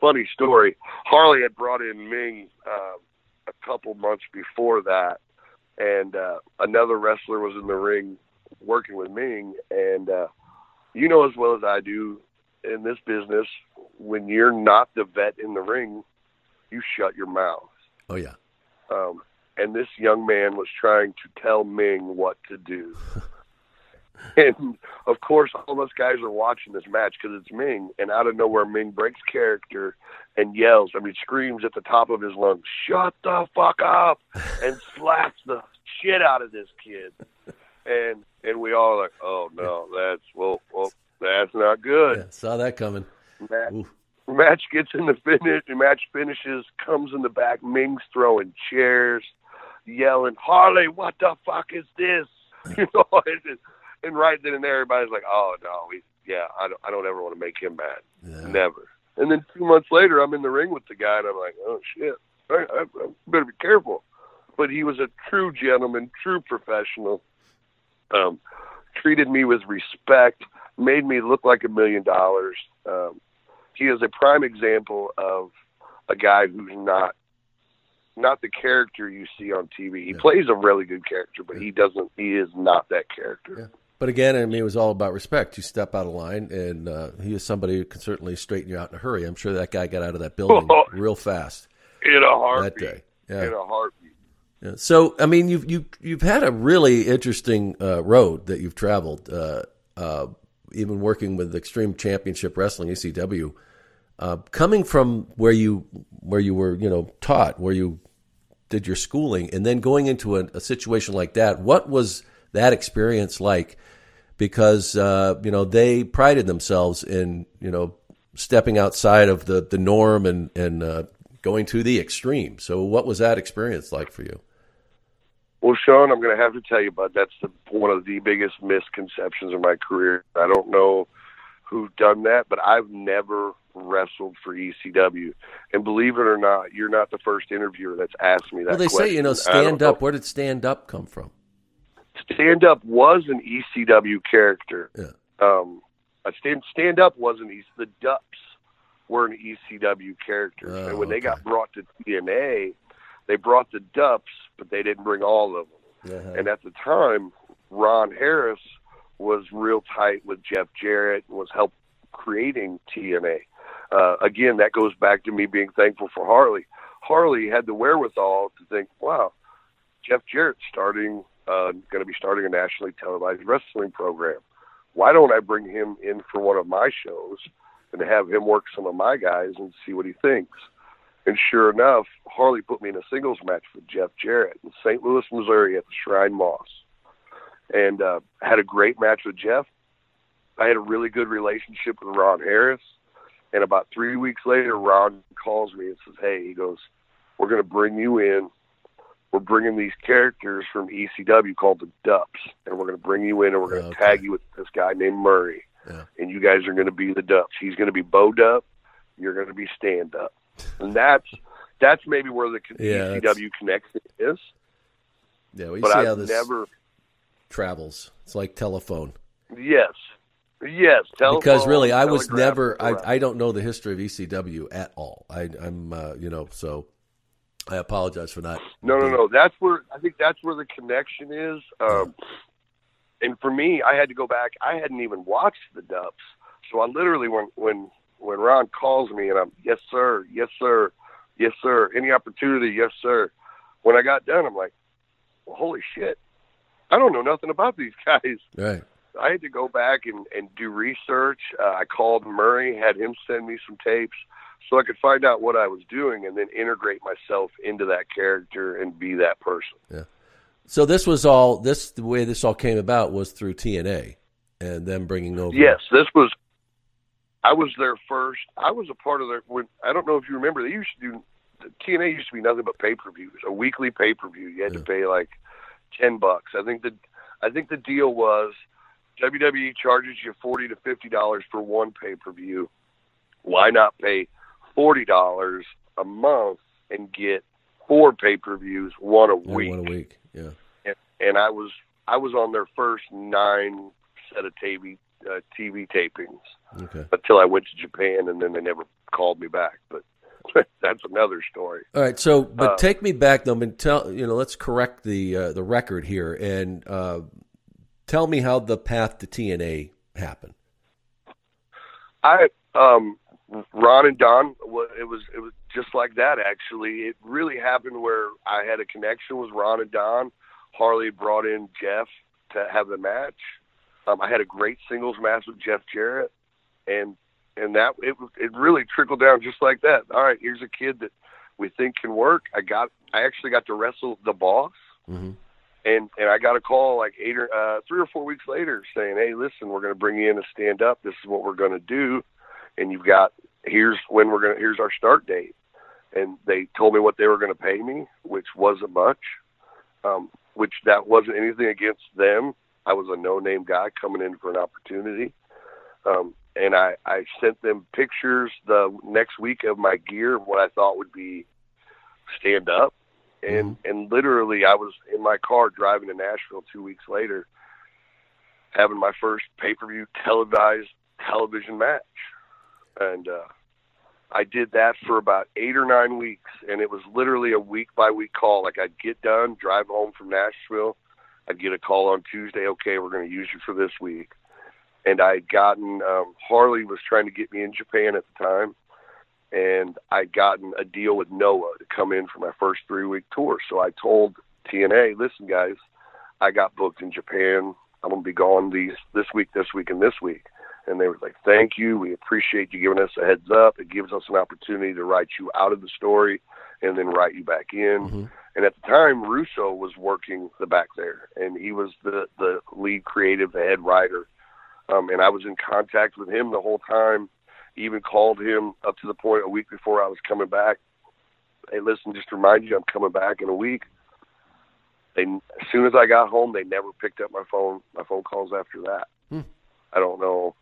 funny story. Harley had brought in Meng um, a couple months before that, and uh, another wrestler was in the ring working with Meng. And uh, you know as well as I do in this business, when you're not the vet in the ring, you shut your mouth. Oh yeah. Um, and this young man was trying to tell Meng what to do. and of course, all of us guys are watching this match because it's Meng, and out of nowhere, Meng breaks character and yells. I mean, screams at the top of his lungs, "Shut the fuck up!" and slaps the shit out of this kid. And and we all are like, "Oh no, that's well, well, that's not good." Yeah, saw that coming. Match, match gets in the finish. The match finishes. Comes in the back. Meng's throwing chairs, yelling, "Harley, what the fuck is this?" You know, and, right then and there, everybody's like, "Oh no, we, yeah, I don't, I don't ever want to make him mad, Yeah. never." And then two months later, I'm in the ring with the guy, and I'm like, "Oh shit, I, I, I better be careful." But he was a true gentleman, true professional. Um, treated me with respect, made me look like a million dollars. Um, he is a prime example of a guy who's not not the character you see on TV. He Yeah. plays a really good character, but he doesn't. He is not that character. But again, I mean, it was all about respect. You step out of line, and uh, he is somebody who can certainly straighten you out in a hurry. I'm sure that guy got out of that building real fast In a heartbeat. that day. Yeah. In a heartbeat. yeah. So, I mean, you've you've you've had a really interesting uh, road that you've traveled. Uh, uh, even working with Extreme Championship Wrestling (ECW), uh, coming from where you where you were, you know, taught, where you did your schooling, and then going into a, a situation like that. What was that experience like? because uh, you know they prided themselves in you know stepping outside of the the norm and and uh, going to the extreme. So, what was that experience like for you? Well, Sean, I'm going to have to tell you, bud, that's the, one of the biggest misconceptions of my career. I don't know who've done that, but I've never wrestled for ECW. And believe it or not, you're not the first interviewer that's asked me that. Well, they question. say you know Stan Dupp. Know. Where did Stan Dupp come from? Stan Dupp was an ECW character. Yeah. Um, stand Stan Dupp wasn't the Dupps were an ECW character, oh, and when they got brought to TNA, they brought the Dupps, but they didn't bring all of them. Uh-huh. And at the time, Ron Harris was real tight with Jeff Jarrett and was help creating TNA. Uh, again, that goes back to me being thankful for Harley. Harley had the wherewithal to think, wow, Jeff Jarrett starting, uh, going to be starting a nationally televised wrestling program. Why don't I bring him in for one of my shows and have him work some of my guys and see what he thinks? And sure enough, Harley put me in a singles match with Jeff Jarrett in St. Louis, Missouri at the Shrine Mosque. And uh, had a great match with Jeff. I had a really good relationship with Ron Harris. And about three weeks later, Ron calls me and says, Hey, he goes, We're going to bring you in. We're bringing these characters from ECW called the Dupps. And we're going to bring you in and we're going to Okay. tag you with this guy named Murray. Yeah. And you guys are going to be the Dupps. He's going to be Bo Dupp. You're going to be Stan Dupp. And that's that's maybe where the Yeah, ECW connection is. Yeah, we But see I've how this never, travels. It's like telephone. yes, yes. because really, I was never. I. I don't know the history of ECW at all. I, I'm uh, you know so. I apologize for that. No, no, no. That's where I think that's where the connection is. Um, and for me, I had to go back. I hadn't even watched the Dupps, so I literally when when when Ron calls me and I'm yes sir, yes sir, yes sir, any opportunity, yes sir. When I got done, I'm like, well, holy shit, I don't know nothing about these guys. Right. I had to go back and, and do research. Uh, I called Murray, had him send me some tapes so I could find out what I was doing and then integrate myself into that character and be that person. Yeah. So this was all this the way this all came about was through TNA, and them bringing over. Yes, this was. I was their first. I was a part of their. When I don't know if you remember, they used to do. TNA used to be nothing but pay per views. A weekly pay per view. You had Yeah. to pay like ten bucks. I think the. I think the deal was WWE charges you forty to fifty dollars for one pay per view. Why not pay forty dollars a month and get four pay per views, one a Yeah, week? one a week. Yeah. and, and I was I was on their first nine set of TV uh, TV tapings Okay. until I went to Japan, and then they never called me back. But that's another story. All right. So, but Uh, take me back though, and tell you know. Let's correct the uh, the record here, and uh, tell me how the path to TNA happened. I um Ron and Don it was it was just like that actually. It really happened where I had a connection with Ron and Don. Harley brought in Jeff to have the match. Um, I had a great singles match with Jeff Jarrett, and and that it it really trickled down just like that. All right, here's a kid that we think can work. I got I actually got to wrestle the boss Mm-hmm. And and I got a call like eight or uh, three or four weeks later saying, "Hey, listen, we're going to bring you in to Stan Dupp. This is what we're going to do, and you've got here's when we're going to here's our start date." And they told me what they were going to pay me, which wasn't much, um, which that wasn't anything against them. I was a no-name guy coming in for an opportunity, um, and I I sent them pictures the next week of my gear, what I thought would be Stan Dupp and and literally I was in my car driving to Nashville two weeks later, having my first pay per view televised television match, and uh, I did that for about eight or nine weeks, and it was literally a week by week call. Like I'd get done, drive home from Nashville, I'd get a call on Tuesday. Okay, we're going to use you for this week, and I'd gotten um, Harley was trying to get me in Japan at the time and I'd gotten a deal with Noah to come in for my first three week tour. So I told TNA, listen guys, I got booked in Japan. I'm gonna be gone these this week, this week, and this week. And they were like, Thank you. We appreciate you giving us a heads up. It gives us an opportunity to write you out of the story and then write you back in. Mm-hmm. And at the time, Russo was working the back there, and he was the the lead creative, the head writer. Um, and I was in contact with him the whole time. Even called him up to the point a week before I was coming back. Hey, listen, just to remind you, I'm coming back in a week. They, as soon as I got home, they never picked up my phone, my phone calls after that. Hmm. I don't know.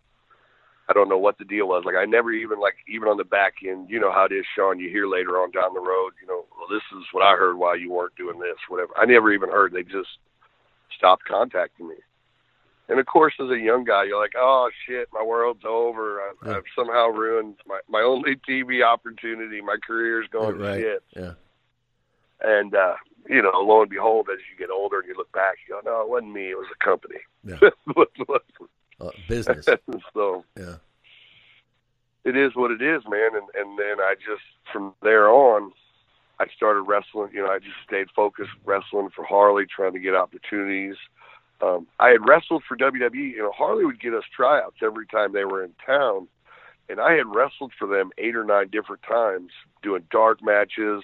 I don't know what the deal was. Like I never even like even on the back end, you know how it is, Sean. You hear later on down the road, you know, well, this is what I heard while you weren't doing this, whatever. I never even heard. They just stopped contacting me. And of course, as a young guy, you're like, oh shit, my world's over. I've, Yeah. I've somehow ruined my my only TV opportunity. My career's going to right. shit. Yeah. And uh, you know, lo and behold, as you get older and you look back, you go, no, it wasn't me. It was the company. Yeah. Uh, business. so Yeah. it is what it is, man. And and then I just from there on, I started wrestling. You know, I just stayed focused wrestling for Harley, trying to get opportunities. Um, I had wrestled for WWE. You know, Harley would get us tryouts every time they were in town, and I had wrestled for them eight or nine different times, doing dark matches.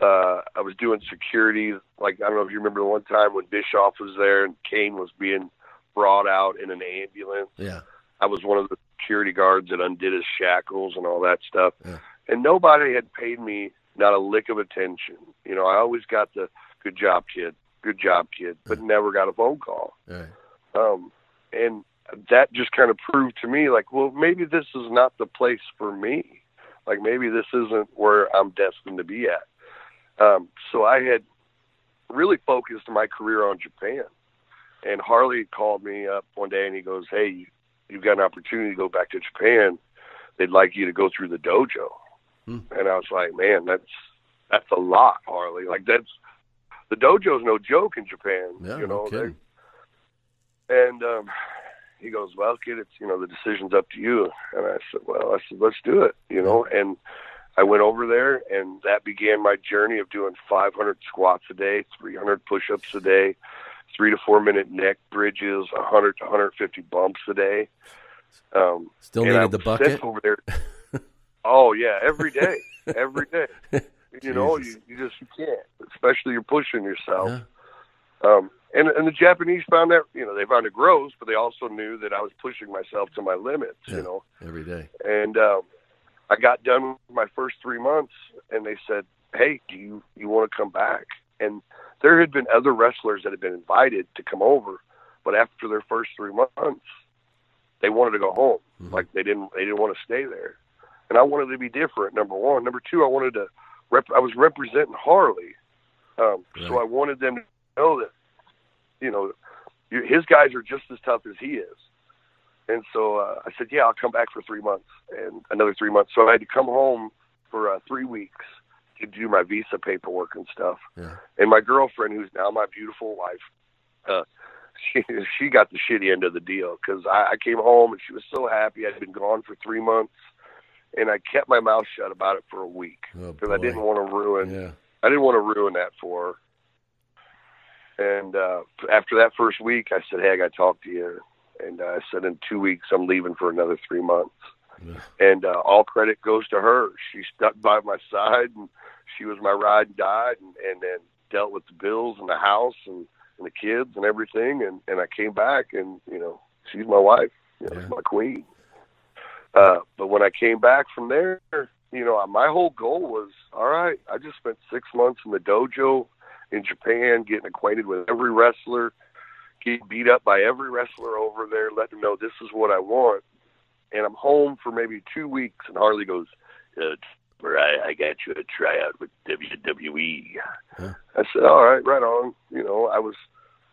Uh, I was doing security. Like I don't know if you remember the one time when Bischoff was there and Kane was being brought out in an ambulance. Yeah. I was one of the security guards that undid his shackles and all that stuff. Yeah. And nobody had paid me not a lick of attention. You know, I always got the good job, kid, good job, kid, but never got a phone call. All right. Um, and that just kind of proved to me, like, well, maybe this is not the place for me. Like, maybe this isn't where I'm destined to be at. Um, so I had really focused my career on Japan. And Harley called me up one day and he goes, Hey, you- you've got an opportunity to go back to Japan. They'd like you to go through the dojo. Hmm. And I was like, Man, that's that's a lot, Harley. Like that's the dojo's no joke in Japan. Yeah. you no know, they- and um, he goes, "Well, kid, it's you know the decision's up to you." And I said, "Well, I said let's do it," you know. And I went over there, and that began my journey of doing 500 squats a day, 300 push-ups a day, three to four minute neck bridges, 100 to 150 bumps a day. Um, Still needed the bucket. over there. oh yeah, every day, every day. You know, you, you just you can't, especially you're pushing yourself. Yeah. Um, and and the Japanese found that you know they found it gross, but they also knew that I was pushing myself to my limits. Yeah. You know, Every day. and um, I got done with my first three months, and they said, "Hey, do you you want to come back?" And there had been other wrestlers that had been invited to come over, but after their first three months, they wanted to go home. Mhm. Like they didn't they didn't want to stay there, and I wanted to be different. Number one, number two, I wanted to rep. I was representing Harley, um, so I wanted them to know that you know you- his guys are just as tough as he is. And so uh, I said, yeah, I'll come back for three months and another three months. So I had to come home for uh, three weeks to do my visa paperwork and stuff. Yeah. And my girlfriend, who's now my beautiful wife, uh, she she got the shitty end of the deal because I, I came home and she was so happy. I'd been gone for three months, and I kept my mouth shut about it for a week Oh, because I didn't want to ruin Yeah. I didn't want to ruin that for her. And uh, after that first week, I said, "Hey, I got to talk to you." And uh, I said, "In two weeks, I'm leaving for another three months." Yeah. And uh, all credit goes to her. She stuck by my side, and she was my ride and died, and, and then dealt with the bills and the house and, and the kids and everything. And and I came back, and you know, she's my wife, you know, Yeah. she's my queen. Uh, but when I came back from there, you know, my whole goal was, all right, I just spent six months in the dojo in Japan, getting acquainted with every wrestler, getting beat up by every wrestler over there, letting them know this is what I want. And I'm home for maybe two weeks, and Harley goes, uh, I, I got you a tryout with WWE. Huh. I said, all right, right on. You know, I was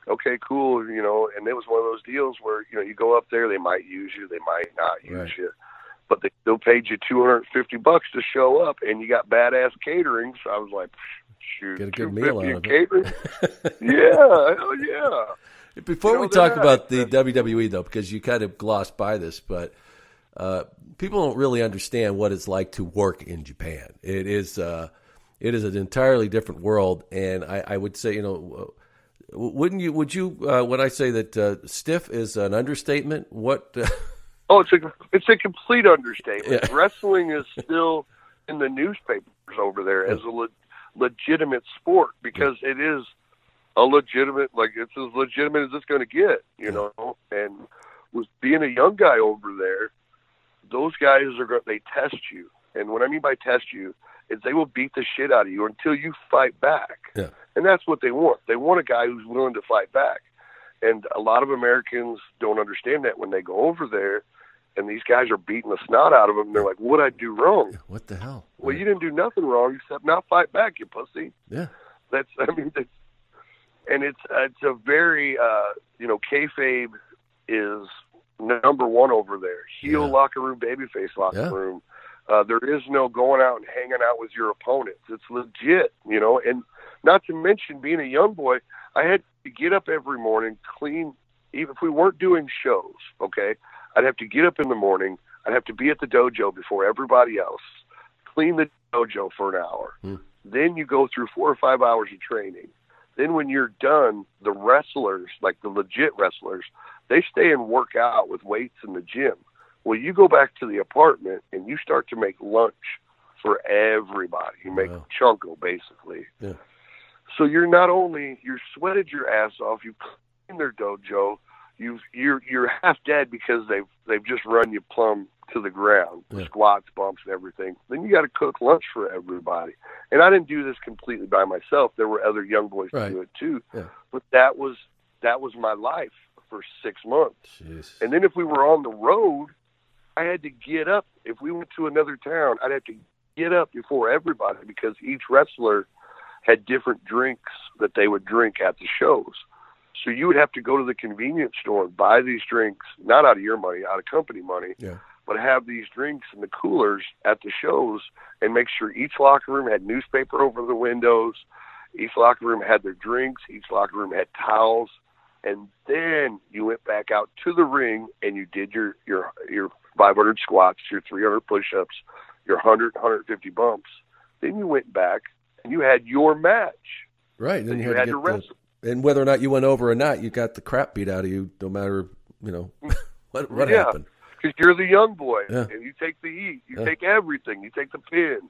okay, cool. You know, and it was one of those deals where you know you go up there, they might use you, they might not use Right. you, but they still paid you two hundred and fifty bucks to show up, and you got badass catering. So I was like, shoot, Get a good $250 meal out of catering. it. yeah, hell yeah. Before You know, we talk about the WWE, though, because you kind of glossed by this, but uh, people don't really understand what it's like to work in Japan. It is uh, it is an entirely different world, and I, I would say, you know, wouldn't you? Would you? Uh, when I say that uh, stiff is an understatement, what? Uh, Oh, it's a it's a complete understatement. Yeah. Wrestling is still in the newspapers over there as a le- legitimate sport because it is a legitimate, like it's as legitimate as it's going to get, you know. And with being a young guy over there, those guys are going they test you, and what I mean by test you is they will beat the shit out of you until you fight back. Yeah. And that's what they want. They want a guy who's willing to fight back. And a lot of Americans don't understand that when they go over there and these guys are beating the snot out of them. They're like, "What'd I do wrong?" What the hell? Well, you didn't do nothing wrong except not fight back, you pussy. Yeah. That's I mean, that's, and it's it's a very uh, you know kayfabe is number one over there. Heel Yeah. locker room, babyface locker Yeah. room. Uh, there is no going out and hanging out with your opponents. It's legit, you know. And not to mention being a young boy, I had to get up every morning, clean. Even if we weren't doing shows, okay, I'd have to get up in the morning. I'd have to be at the dojo before everybody else, clean the dojo for an hour. Hmm. Then you go through four or five hours of training. Then when you're done, the wrestlers, like the legit wrestlers, they stay and work out with weights in the gym. Well, you go back to the apartment and you start to make lunch for everybody. You make Wow. chanko basically. Yeah. So you're not only you sweated your ass off, you cleaned their dojo, you you're you're half dead because they've they've just run you plumb to the ground, Yeah. squats, bumps, and everything. Then you got to cook lunch for everybody. And I didn't do this completely by myself. There were other young boys Right. to do it too. Yeah. But that was that was my life for six months. Jeez. And then if we were on the road, I had to get up. If we went to another town, I'd have to get up before everybody because each wrestler had different drinks that they would drink at the shows. So you would have to go to the convenience store and buy these drinks, not out of your money, out of company money, Yeah. but have these drinks in the coolers at the shows and make sure each locker room had newspaper over the windows. Each locker room had their drinks. Each locker room had towels. And then you went back out to the ring and you did your your your 500 squats, your 300 push-ups, your 100 150 bumps. Then you went back and you had your match. Right. Then you, you had, had to to wrestle. And whether or not you went over or not, you got the crap beat out of you, no matter you know what what Yeah. happened. because you're the young boy Yeah. and you take the heat, you Yeah. take everything, you take the pin,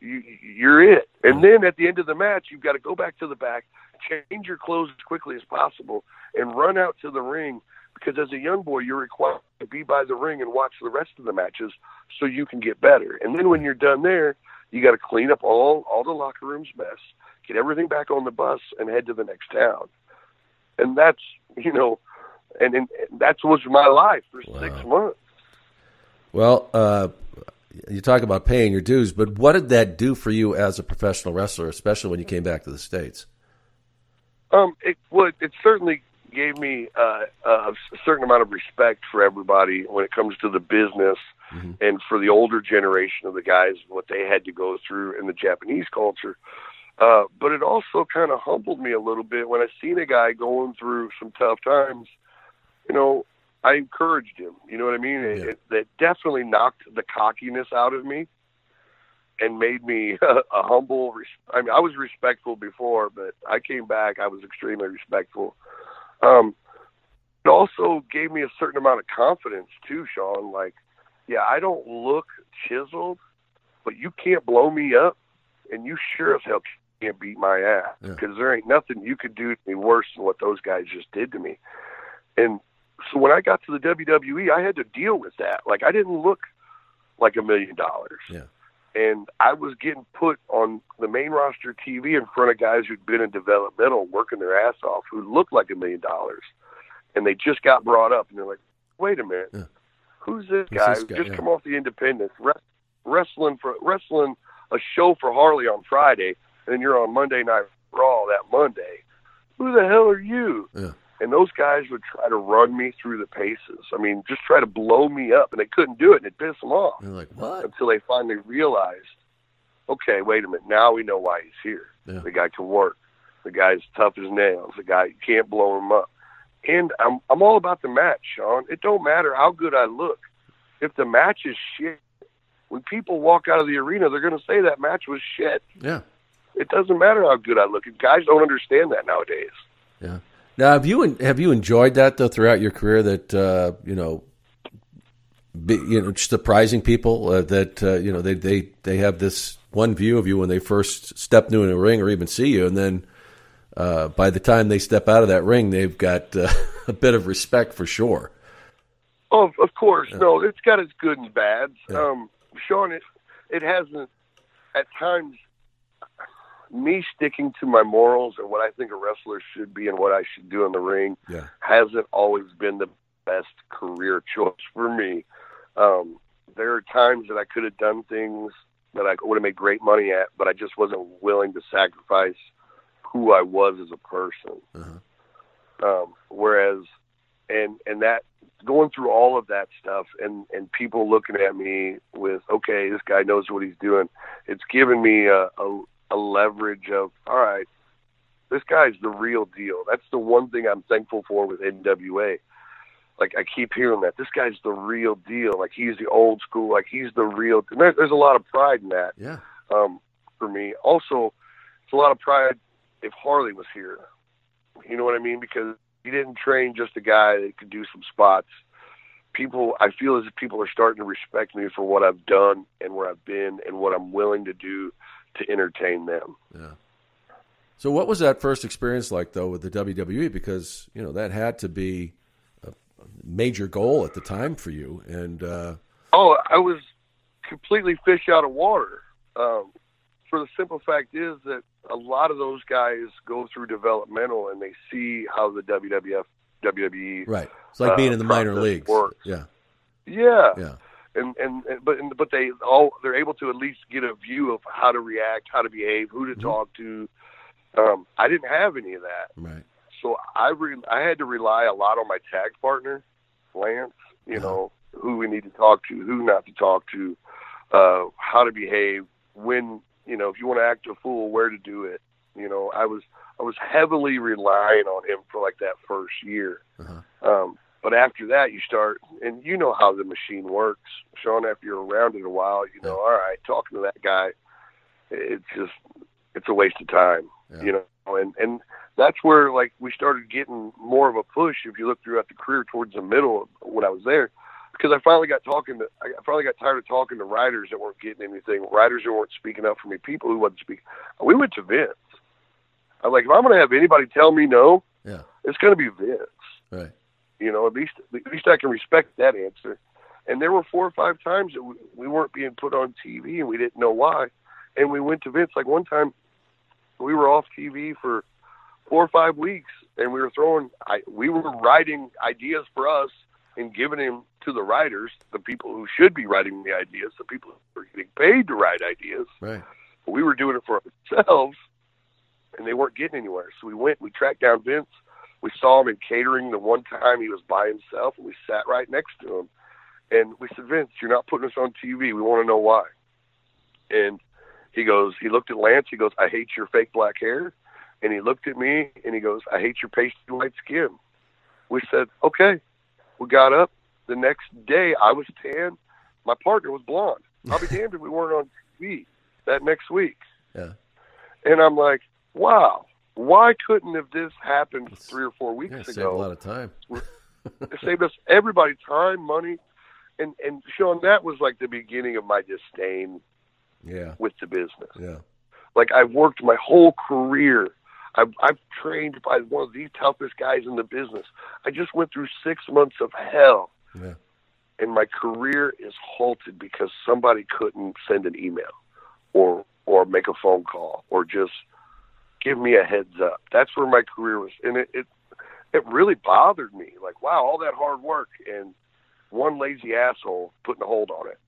you you're it. And then at the end of the match, you've got to go back to the back, change your clothes as quickly as possible, and run out to the ring because as a young boy, you're required to be by the ring and watch the rest of the matches so you can get better. And then when you're done there, you got to clean up all all the locker room's mess, get everything back on the bus, and head to the next town. And that's you know, and, and that was my life for six months. Well, uh, you talk about paying your dues, but what did that do for you as a professional wrestler, especially when you came back to the states? Um, it would. It certainly gave me uh, a certain amount of respect for everybody when it comes to the business, Mhm. and for the older generation of the guys, what they had to go through in the Japanese culture. Uh, but it also kind of humbled me a little bit when I seen a guy going through some tough times. You know, I encouraged him. You know what I mean? It, Yeah. it, that definitely knocked the cockiness out of me and made me a, a humble. res- I mean, I was respectful before, but I came back. I was extremely respectful. Um, it also gave me a certain amount of confidence too, Sean. Like, yeah, I don't look chiseled, but you can't blow me up, and you sure as hell can't beat my ass Yeah. because there ain't nothing you could do to me worse than what those guys just did to me. And so when I got to the WWE, I had to deal with that. Like, I didn't look like a million dollars. Yeah. And I was getting put on the main roster TV in front of guys who'd been in developmental working their ass off who looked like a million dollars. And they just got brought up and they're like, wait a minute, Yeah. who's this Who's guy this who guy? just Yeah. come off the independence, wres- wrestling for wrestling a show for Harley on Friday, and then you're on Monday Night Raw that Monday. Who the hell are you? Yeah. And those guys would try to run me through the paces. I mean, just try to blow me up, and they couldn't do it, and it pissed them off You're like, what? until they finally realized, okay, wait a minute, now we know why he's here. Yeah. The guy can work. The guy's tough as nails. The guy you can't blow him up. And I'm I'm all about the match, Sean. It don't matter how good I look. If the match is shit, when people walk out of the arena, they're going to say that match was shit. Yeah. It doesn't matter how good I look. Guys don't understand that nowadays. Yeah. Now, have you have you enjoyed that though throughout your career? That uh, you know, be, you know, surprising people uh, that uh, you know they, they they have this one view of you when they first step new in a ring or even see you, and then uh, by the time they step out of that ring, they've got uh, a bit of respect for sure. Oh, of course. Yeah. No, it's got its good and bads. Yeah. Um, Sean, it it hasn't at times me sticking to my morals and what I think a wrestler should be and what I should do in the ring yeah. hasn't always been the best career choice for me. Um, there are times that I could have done things that I would have made great money at, but I just wasn't willing to sacrifice who I was as a person. Uh-huh. Um, whereas, and and that going through all of that stuff and and people looking at me with okay, this guy knows what he's doing. It's given me a, a, a leverage of all right, this guy's the real deal. That's the one thing I'm thankful for with NWA like I keep hearing that this guy's the real deal. Like he's the old school. Like he's the real. There, there's a lot of pride in that. Yeah. Um, for me, also, it's a lot of pride if Harley was here. You know what I mean? Because he didn't train just a guy that could do some spots. People, I feel as if people are starting to respect me for what I've done and where I've been and what I'm willing to do to entertain them. Yeah. So, what was that first experience like, though, with the WWE? Because you know that had to be a major goal at the time for you. And uh, oh, I was completely fish out of water. Um, for the simple fact is that a lot of those guys go through developmental and they see how the WWF WWE right. It's like being uh, in the minor leagues. Works. Yeah. Yeah. Yeah. And, and, and but and, but they all they're able to at least get a view of how to react, how to behave, who to mm-hmm. talk to. Um, I didn't have any of that. Right. So I re- I had to rely a lot on my tag partner, Lance. You uh-huh. know who we need to talk to, who not to talk to, uh, how to behave, when you know if you want to act a fool, where to do it. You know, I was I was heavily relying on him for like that first year. Uh-huh. Um, but after that, you start, and you know how the machine works, Sean. After you're around it a while, you know, yeah. all right, talking to that guy, it's just it's a waste of time. Yeah. You know, and and that's where like we started getting more of a push. If you look throughout the career towards the middle when I was there, because I finally got talking to, I finally got tired of talking to writers that weren't getting anything, writers who weren't speaking up for me, people who wasn't speaking. We went to Vince. I like if I'm going to have anybody tell me no, yeah, it's going to be Vince. Right. You know, at least at least I can respect that answer. And there were four or five times that we, we weren't being put on TV and we didn't know why. And we went to Vince. Like one time, we were off TV for four or five weeks, and we were throwing. I, we were writing ideas for us and giving them to the writers, the people who should be writing the ideas, the people who are getting paid to write ideas. Right. we were doing it for ourselves, and they weren't getting anywhere. So we went. We tracked down Vince. We saw him in catering the one time he was by himself, and we sat right next to him. And we said, Vince, you're not putting us on TV. We want to know why. And he goes, he looked at Lance. He goes, I hate your fake black hair and he looked at me and he goes, I hate your pasty white skin. We said, okay. We got up. The next day, I was tan. My partner was blonde. I'll be damned if we weren't on TV that next week. Yeah. And I'm like, wow, why couldn't have this happened three or four weeks yeah, ago? Saved a lot of time. it saved us everybody time, money, and and Sean, that was like the beginning of my disdain. Yeah. With the business. Yeah. Like I've worked my whole career I've, I've trained by one of the toughest guys in the business. I just went through six months of hell. Yeah. And my career is halted because somebody couldn't send an email or or make a phone call or just give me a heads up. That's where my career was and it it, it really bothered me. Like, wow, all that hard work and one lazy asshole putting a hold on it.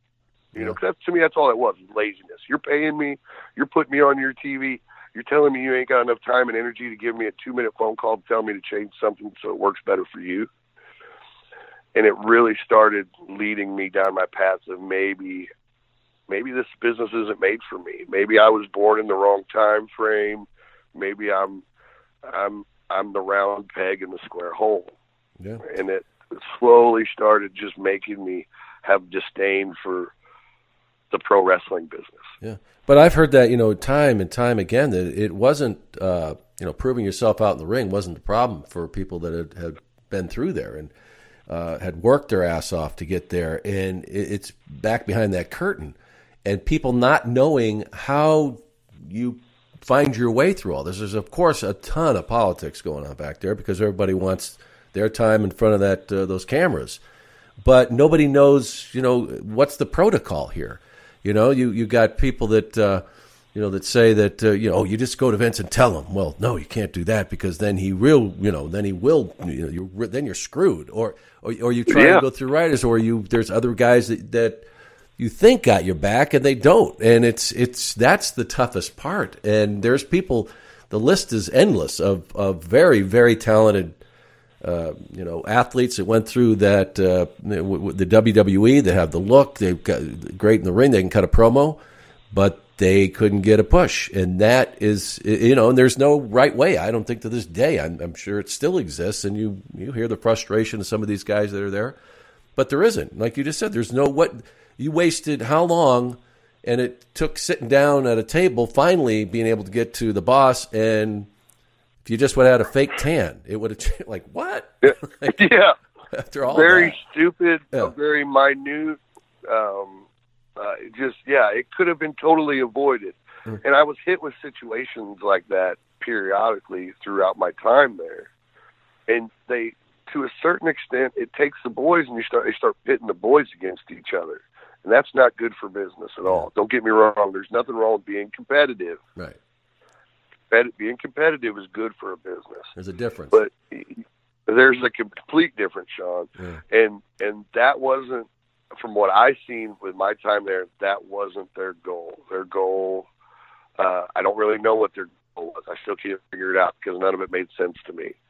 You yeah. know, cause that's, to me, that's all it was, laziness. You're paying me, you're putting me on your TV you're telling me you ain't got enough time and energy to give me a two minute phone call to tell me to change something so it works better for you. And it really started leading me down my path of maybe maybe this business isn't made for me. Maybe I was born in the wrong time frame. Maybe I'm I'm I'm the round peg in the square hole. Yeah. And it slowly started just making me have disdain for the pro wrestling business. Yeah, but I've heard that you know time and time again that it wasn't uh, you know proving yourself out in the ring wasn't the problem for people that had, had been through there, and uh, had worked their ass off to get there, and it's back behind that curtain, and people not knowing how you find your way through all this. There's of course a ton of politics going on back there because everybody wants their time in front of that uh, those cameras, but nobody knows you know what's the protocol here. You know, you you got people that. Uh, you know, that say that uh, you know, oh, you just go to Vince and tell him. Well, no, you can't do that because then he will, you know, then he will, you know, you're, then you're screwed. Or, or, or you try Yeah. to go through writers, or you there's other guys that, that you think got your back and they don't, and it's it's that's the toughest part. And there's people, the list is endless of of very very talented. Uh, you know, athletes that went through that uh, the WWE. They have the look. They've got great in the ring. They can cut a promo, but they couldn't get a push, and that is you know. And there's no right way. I don't think to this day. I'm, I'm sure it still exists, and you you hear the frustration of some of these guys that are there, but there isn't. Like you just said, there's no what you wasted how long, and it took sitting down at a table finally being able to get to the boss and. If you just would have had a fake tan, it would have like what? yeah. After all very that. stupid, Yeah. very minute. Um, uh, just yeah, it could have been totally avoided. Mm. And I was hit with situations like that periodically throughout my time there. And they, to a certain extent, it takes the boys and you start they start pitting the boys against each other, and that's not good for business at all. Don't get me wrong. There's nothing wrong with being competitive. Right. Being competitive is good for a business There's a difference. but there's a complete difference, Sean. Yeah. And and that wasn't from what I seen with my time there. That wasn't their goal. Their goal, uh, I don't really know what their goal was. I still can't figure it out because none of it made sense to me.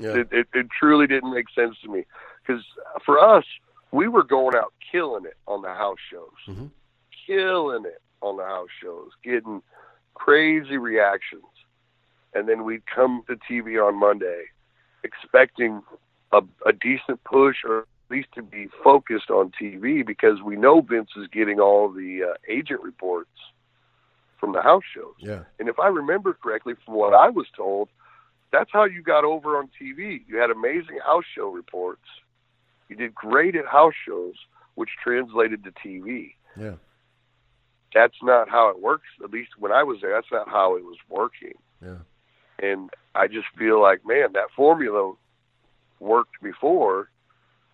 Yeah. it, it, it truly didn't make sense to me because for us, we were going out killing it on the house shows, Mhm. killing it on the house shows, getting crazy reactions, and then we'd come to TV on Monday expecting a, a decent push or at least to be focused on TV because we know Vince is getting all the uh, agent reports from the house shows. yeah. And if I remember correctly from what I was told, that's how you got over on TV. You had amazing house show reports. You did great at house shows, which translated to TV. Yeah. That's not how it works. At least when I was there, that's not how it was working. Yeah. And I just feel like, man, that formula worked before.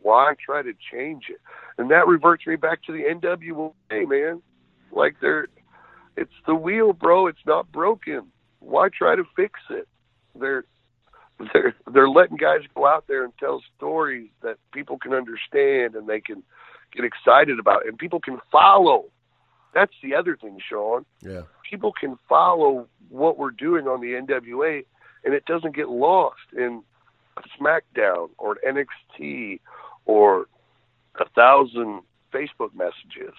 Why try to change it? And that reverts me back to the NWA, man. Like they're, it's the wheel, bro. It's not broken. Why try to fix it? They're, they're, they're letting guys go out there and tell stories that people can understand and they can get excited about, and people can follow. That's the other thing, Sean Yeah. people can follow what we're doing on the NWA, and it doesn't get lost in a SmackDown or an NXT or a thousand Facebook messages.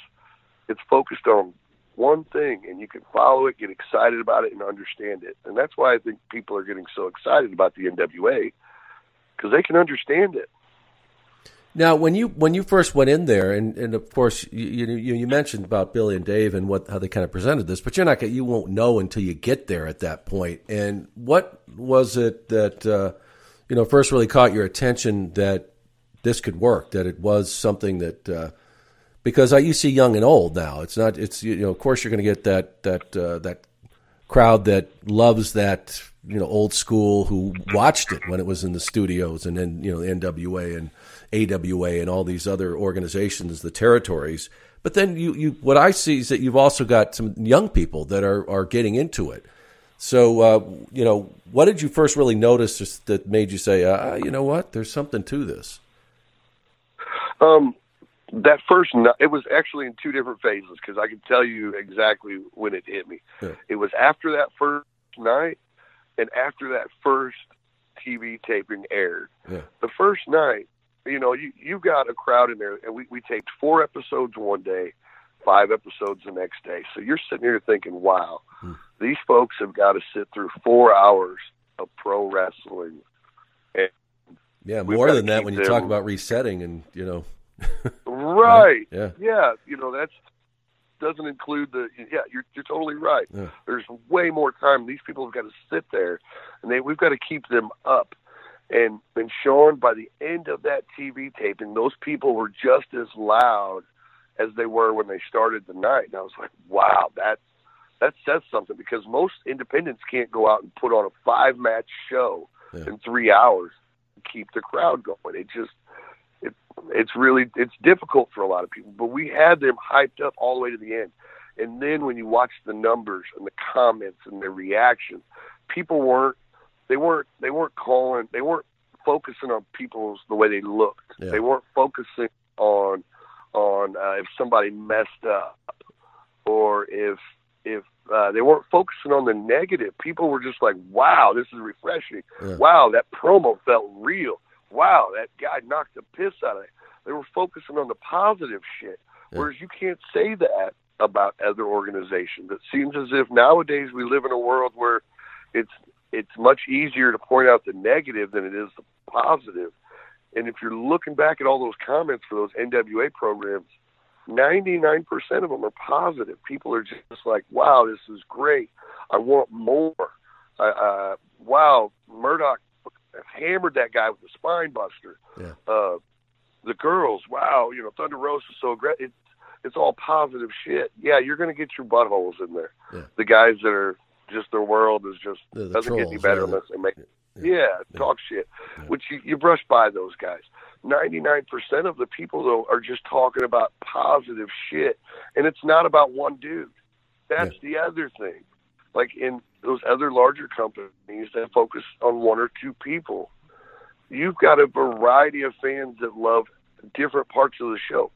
It's focused on one thing, and you can follow it, get excited about it, and understand it. And that's why I think people are getting so excited about the NWA because they can understand it. Now, when you when you first went in there, and, and of course you, you you mentioned about Billy and Dave and what how they kind of presented this, but you're not you won't know until you get there at that point. And what was it that uh, you know first really caught your attention that this could work? That it was something that uh, because uh, you see young and old now. It's not. It's you know of course you're going to get that that uh, that crowd that loves that you know old school who watched it when it was in the studios and then you know NWA and AWA and all these other organizations the territories but then you, you what I see is that you've also got some young people that are are getting into it so uh, you know what did you first really notice that made you say uh, you know what there's something to this Um, that first night, it was actually in two different phases because I can tell you exactly when it hit me. Yeah. It was after that first night and after that first TV taping aired. Yeah. The first night, you know, you you got a crowd in there, and we we taped four episodes one day, five episodes the next day. So you're sitting here thinking, wow, Hmm. these folks have got to sit through four hours of pro wrestling. yeah more than that when you talk about resetting and you know Right. yeah Yeah, you know that's doesn't include the yeah. You're you're totally right. Yeah. There's way more time. These people have got to sit there, and they we've got to keep them up. And and Sean, by the end of that TV taping, those people were just as loud as they were when they started the night. And I was like, wow, that that says something because most independents can't go out and put on a five match show yeah. in three hours and keep the crowd going. It just it's really it's difficult for a lot of people. But we had them hyped up all the way to the end. And then when you watch the numbers and the comments and the reactions, people weren't they weren't they weren't calling they weren't focusing on people's the way they looked. Yeah. They weren't focusing on on uh, if somebody messed up or if if uh, they weren't focusing on the negative. People were just like, "Wow, this is refreshing. Yeah. Wow, that promo felt real. Wow, that guy knocked the piss out of it." They were focusing on the positive shit. Yeah. Whereas you can't say that about other organizations. It seems as if nowadays we live in a world where it's it's much easier to point out the negative than it is the positive. And if you're looking back at all those comments for those NWA programs, 99% of them are positive. People are just like, wow, this is great. I want more. Uh, uh, wow, Murdoch hammered that guy with the spine buster. Yeah. Uh, the girls, wow, you know, Thunder Rosa is so great. It's, it's all positive shit. Yeah, you're going to get your buttholes in there. Yeah. The guys that are just their world is just the doesn't trolls, get any better unless they make yeah, yeah, talk shit. Which you, you brush by those guys. Ninety nine percent of the people though are just talking about positive shit, and it's not about one dude. That's the other thing. Like in those other larger companies that focus on one or two people, you've got a variety of fans that love different parts of the show.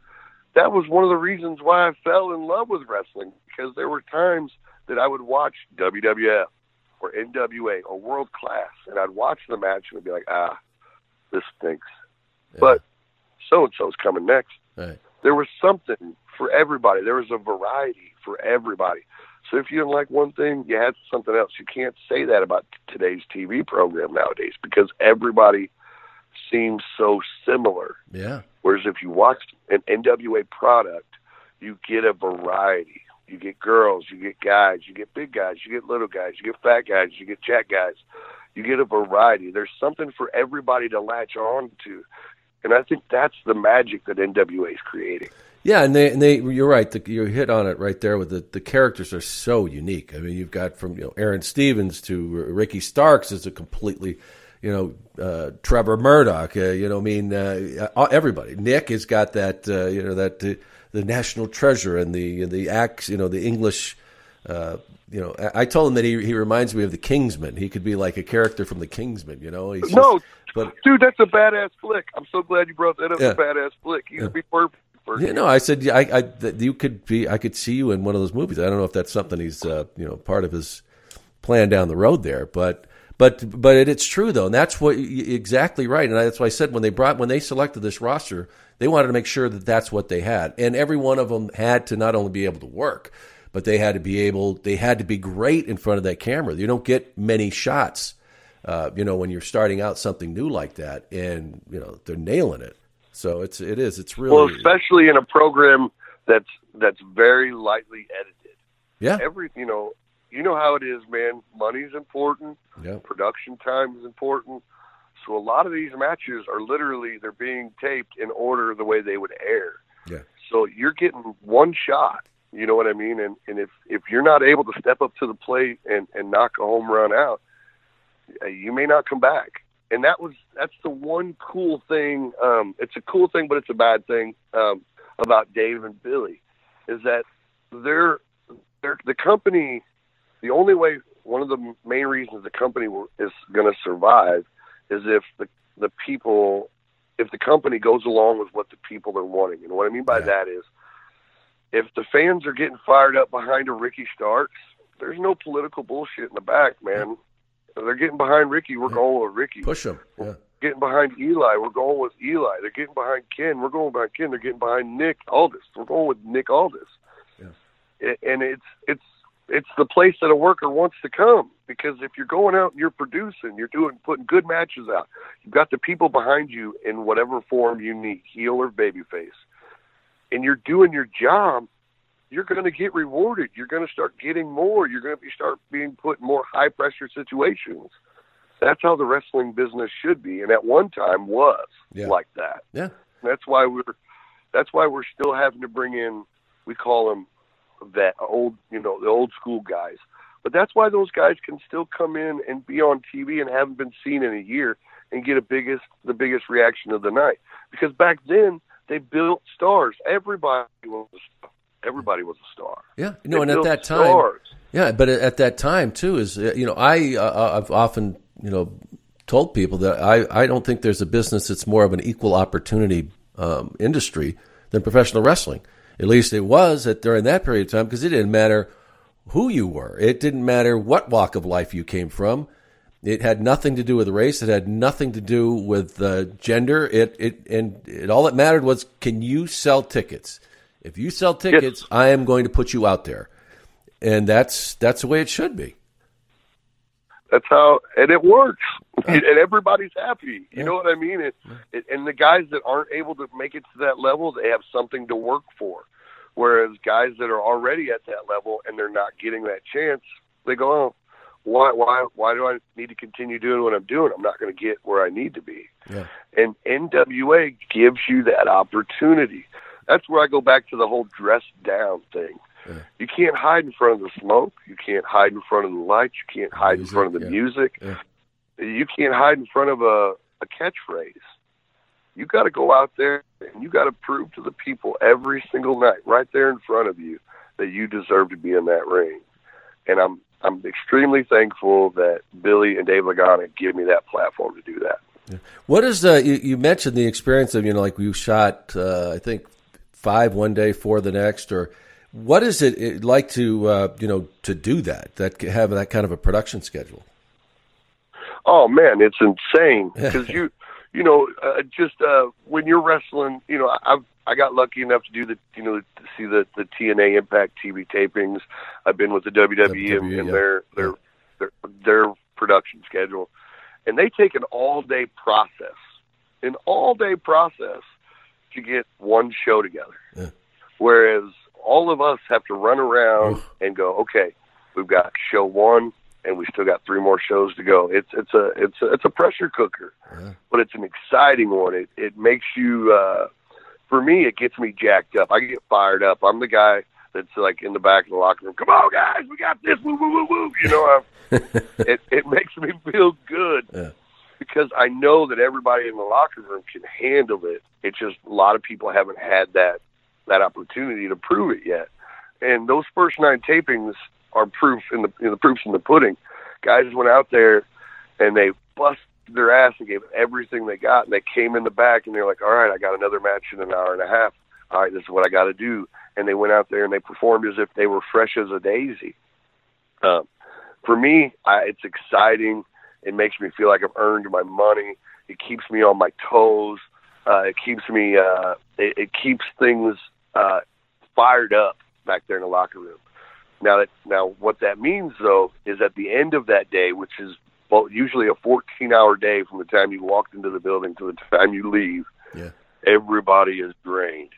That was one of the reasons why I fell in love with wrestling because there were times that I would watch WWF or NWA or World Class, and I'd watch the match and I'd be like, ah, this stinks. Yeah. But so and so's coming next. Right. There was something for everybody. There was a variety for everybody. So if you didn't like one thing, you had something else. You can't say that about today's TV program nowadays because everybody seems so similar. Yeah. Whereas if you watch an NWA product, you get a variety. You get girls, you get guys, you get big guys, you get little guys, you get fat guys, you get chat guys. You get a variety. There's something for everybody to latch on to. And I think that's the magic that NWA is creating. Yeah, and they and they you're right. The, you hit on it right there. With the the characters are so unique. I mean, you've got from you know Aron Stevens to Ricky Starks is a completely, you know, uh, Trevor Murdoch. Uh, you know, I mean, uh, everybody. Nick has got that. Uh, you know that the national treasure and the the acts, you know, the English. Uh, you know, I told him that he he reminds me of the Kingsman. He could be like a character from the Kingsman. You know, He's no, just, but dude, that's a badass flick. I'm so glad you brought that up. Yeah. A badass flick. He'd yeah. be perfect. Yeah, no, I said I, I that you could be. I could see you in one of those movies. I don't know if that's something he's, uh, you know, part of his plan down the road there, but but but it, it's true though, and that's what exactly right. And that's why I said when they brought when they selected this roster, they wanted to make sure that that's what they had, and every one of them had to not only be able to work, but they had to be able they had to be great in front of that camera. You don't get many shots, uh, you know, when you're starting out something new like that, and you know they're nailing it. So it's it is it's really well, especially in a program that's that's very lightly edited. Yeah, every you know you know how it is, man. Money's important. Yeah. Production time is important. So a lot of these matches are literally they're being taped in order the way they would air. Yeah. So you're getting one shot. You know what I mean? And and if if you're not able to step up to the plate and and knock a home run out, uh, you may not come back. And that was that's the one cool thing. Um, it's a cool thing, but it's a bad thing um, about Dave and Billy, is that they're they're the company. The only way, one of the main reasons the company is going to survive is if the the people if the company goes along with what the people are wanting. And what I mean by yeah. that is if the fans are getting fired up behind a Ricky Starks, there's no political bullshit in the back, man. They're getting behind Ricky, we're yeah. going with Ricky. Push them. Yeah. Getting behind Eli, we're going with Eli. They're getting behind Ken, we're going behind Ken. They're getting behind Nick Aldis, we're going with Nick Aldis. Yeah. And it's it's it's the place that a worker wants to come because if you're going out and you're producing, you're doing putting good matches out. You've got the people behind you in whatever form you need, heel or babyface, and you're doing your job. You're going to get rewarded. You're going to start getting more. You're going to be start being put in more high pressure situations. That's how the wrestling business should be, and at one time was Yeah. like that. Yeah. That's why we're that's why we're still having to bring in we call them that old you know the old school guys. But that's why those guys can still come in and be on TV and haven't been seen in a year and get a biggest the biggest reaction of the night. Because back then they built stars. Everybody was a. Everybody was a star. Yeah, no, and at that time, stars. yeah, but at at that time too is uh, you know I uh, I've often you know told people that I I don't think there's a business that's more of an equal opportunity um, industry than professional wrestling. At least it was at during that period of time because it didn't matter who you were. It didn't matter what walk of life you came from. It had nothing to do with race. It had nothing to do with uh, gender. It it and it all that mattered was can you sell tickets. If you sell tickets, I am going to put you out there, and that's that's the way it should be. That's how, and it works, and everybody's happy. You know what I mean? It, it, and the guys that aren't able to make it to that level, they have something to work for. Whereas guys that are already at that level and they're not getting that chance, they go, "Oh, why, why, why do I need to continue doing what I'm doing? I'm not going to get where I need to be." Yeah. And NWA gives you that opportunity. That's where I go back to the whole dress down thing. Yeah. You can't hide in front of the smoke. You can't hide in front of the lights. You can't hide Music, in front of the yeah. music. Yeah. You can't hide in front of a, a catchphrase. You got to go out there and you got to prove to the people every single night, right there in front of you, that you deserve to be in that ring. And I'm I'm extremely thankful that Billy and Dave Lagana give me that platform to do that. What is the you, you mentioned the experience of you know like you shot uh, I think five one day, four the next, or what is it, it like to uh, you know to do that that have that kind of a production schedule? Oh man, it's insane because you, you know, uh, just uh, when you're wrestling, you know, I've I got lucky enough to do the, you know, to see the the TNA Impact TV tapings. I've been with the WWE and, and yeah. their, their their their production schedule, and they take an all day process, an all day process to get one show together. Yeah. Whereas all of us have to run around and go, okay, we've got show one, and we still got three more shows to go. It's it's a it's a, it's a pressure cooker, but it's an exciting one. It it makes you. uh For me, it gets me jacked up. I get fired up. I'm the guy that's like in the back of the locker room. Come on, guys, we got this. Woo woo woo woo. You know, it it makes me feel good Yeah. Because I know that everybody in the locker room can handle it. It's just a lot of people haven't had that that opportunity to prove it yet. And those first nine tapings are proof in the in the proofs in the pudding. Guys went out there and they busted their ass and gave everything they got, and they came in the back and they're like, "All right, I got another match in an hour and a half. All right, this is what I got to do." And they went out there and they performed as if they were fresh as a daisy. Um, for me, I, it's exciting. It makes me feel like I've earned my money. It keeps me on my toes. Uh, it keeps me. Uh, it, it keeps things uh, fired up back there in the locker room. Now that now what that means though is at the end of that day, which is well, usually a 14 hour day from the time you walked into the building to the time you leave, Yeah. everybody is drained.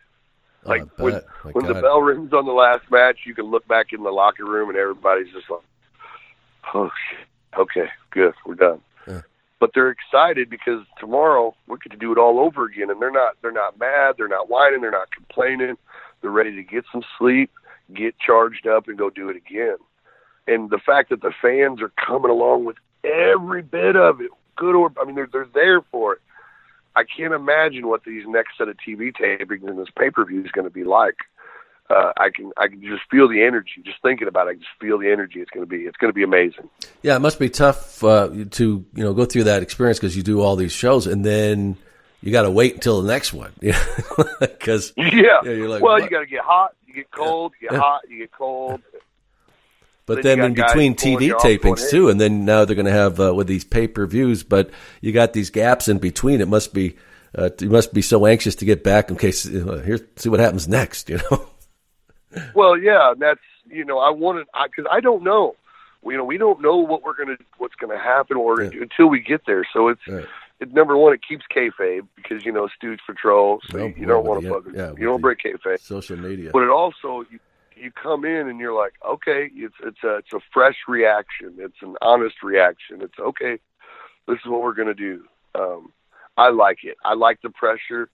Oh, Like when. My when the bell rings on the last match, you can look back in the locker room and everybody's just like, "Oh, shit. Okay, good, we're done." Yeah. But they're excited because tomorrow we get to do it all over again, and they're not they're not mad, they're not whining, they're not complaining. They're ready to get some sleep, get charged up, and go do it again. And the fact that the fans are coming along with every bit of it, good or I mean, they're they're there for it. I can't imagine what these next set of TV tapings and this pay per view is going to be like. Uh, I can I can just feel the energy. Just thinking about it, I can just feel the energy. It's going to be it's going to be amazing. Yeah, it must be tough uh, to you know go through that experience because you do all these shows and then you got to wait until the next one. Because Yeah. Yeah, you're like, well, what? you got to get hot, you get cold, you get Yeah. hot, you get cold. but Then then in between TV you off going, tapings too, and then now they're going to have uh, with these pay per views. But you got these gaps in between. It must be uh, you must be so anxious to get back in case uh, here see what happens next. You know. Well, yeah, and that's you know I wanted because I, don't know. You know, we don't know what we're gonna what's gonna happen or Yeah. until we get there. So it's Right. it, number one, it keeps kayfabe because you know Stooge Patrol, so you, don't want to fucking yeah, you don't break kayfabe. Social media. But it also you you come in and you're like, okay, it's it's a it's a fresh reaction, it's an honest reaction. It's okay. This is what we're going to do. Um, I like it. I like the pressure.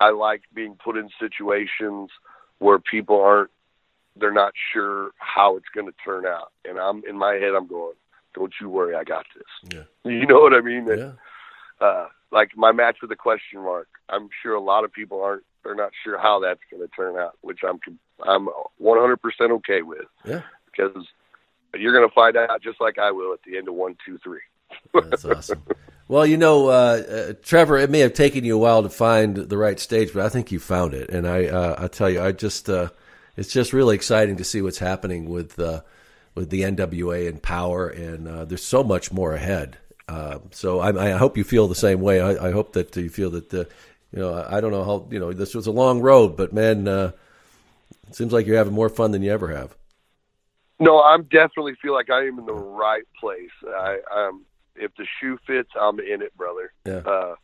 I like being put in situations where people aren't, they're not sure how it's going to turn out. And I'm in my head, I'm going, don't you worry, I got this. Yeah. You know what I mean? Yeah. Uh, like my match with a question mark. I'm sure a lot of people aren't, they're not sure how that's going to turn out, which I'm, I'm 100% okay with. Yeah. Because you're going to find out just like I will at the end of one, two, three. That's awesome. Well, you know, uh, uh, Trevor, it may have taken you a while to find the right stage, but I think you found it. And I, uh, I tell you, I just, uh, it's just really exciting to see what's happening with, uh, with the NWA and power, and uh, there's so much more ahead. so I, I, hope you feel the same way. I, I hope that you feel that, you know, I don't know how, you know, this was a long road, but man, it seems like you're having more fun than you ever have. No, I'm definitely feel like I am in the right place. I, um, if the shoe fits, I'm in it, brother. Yeah. Uh,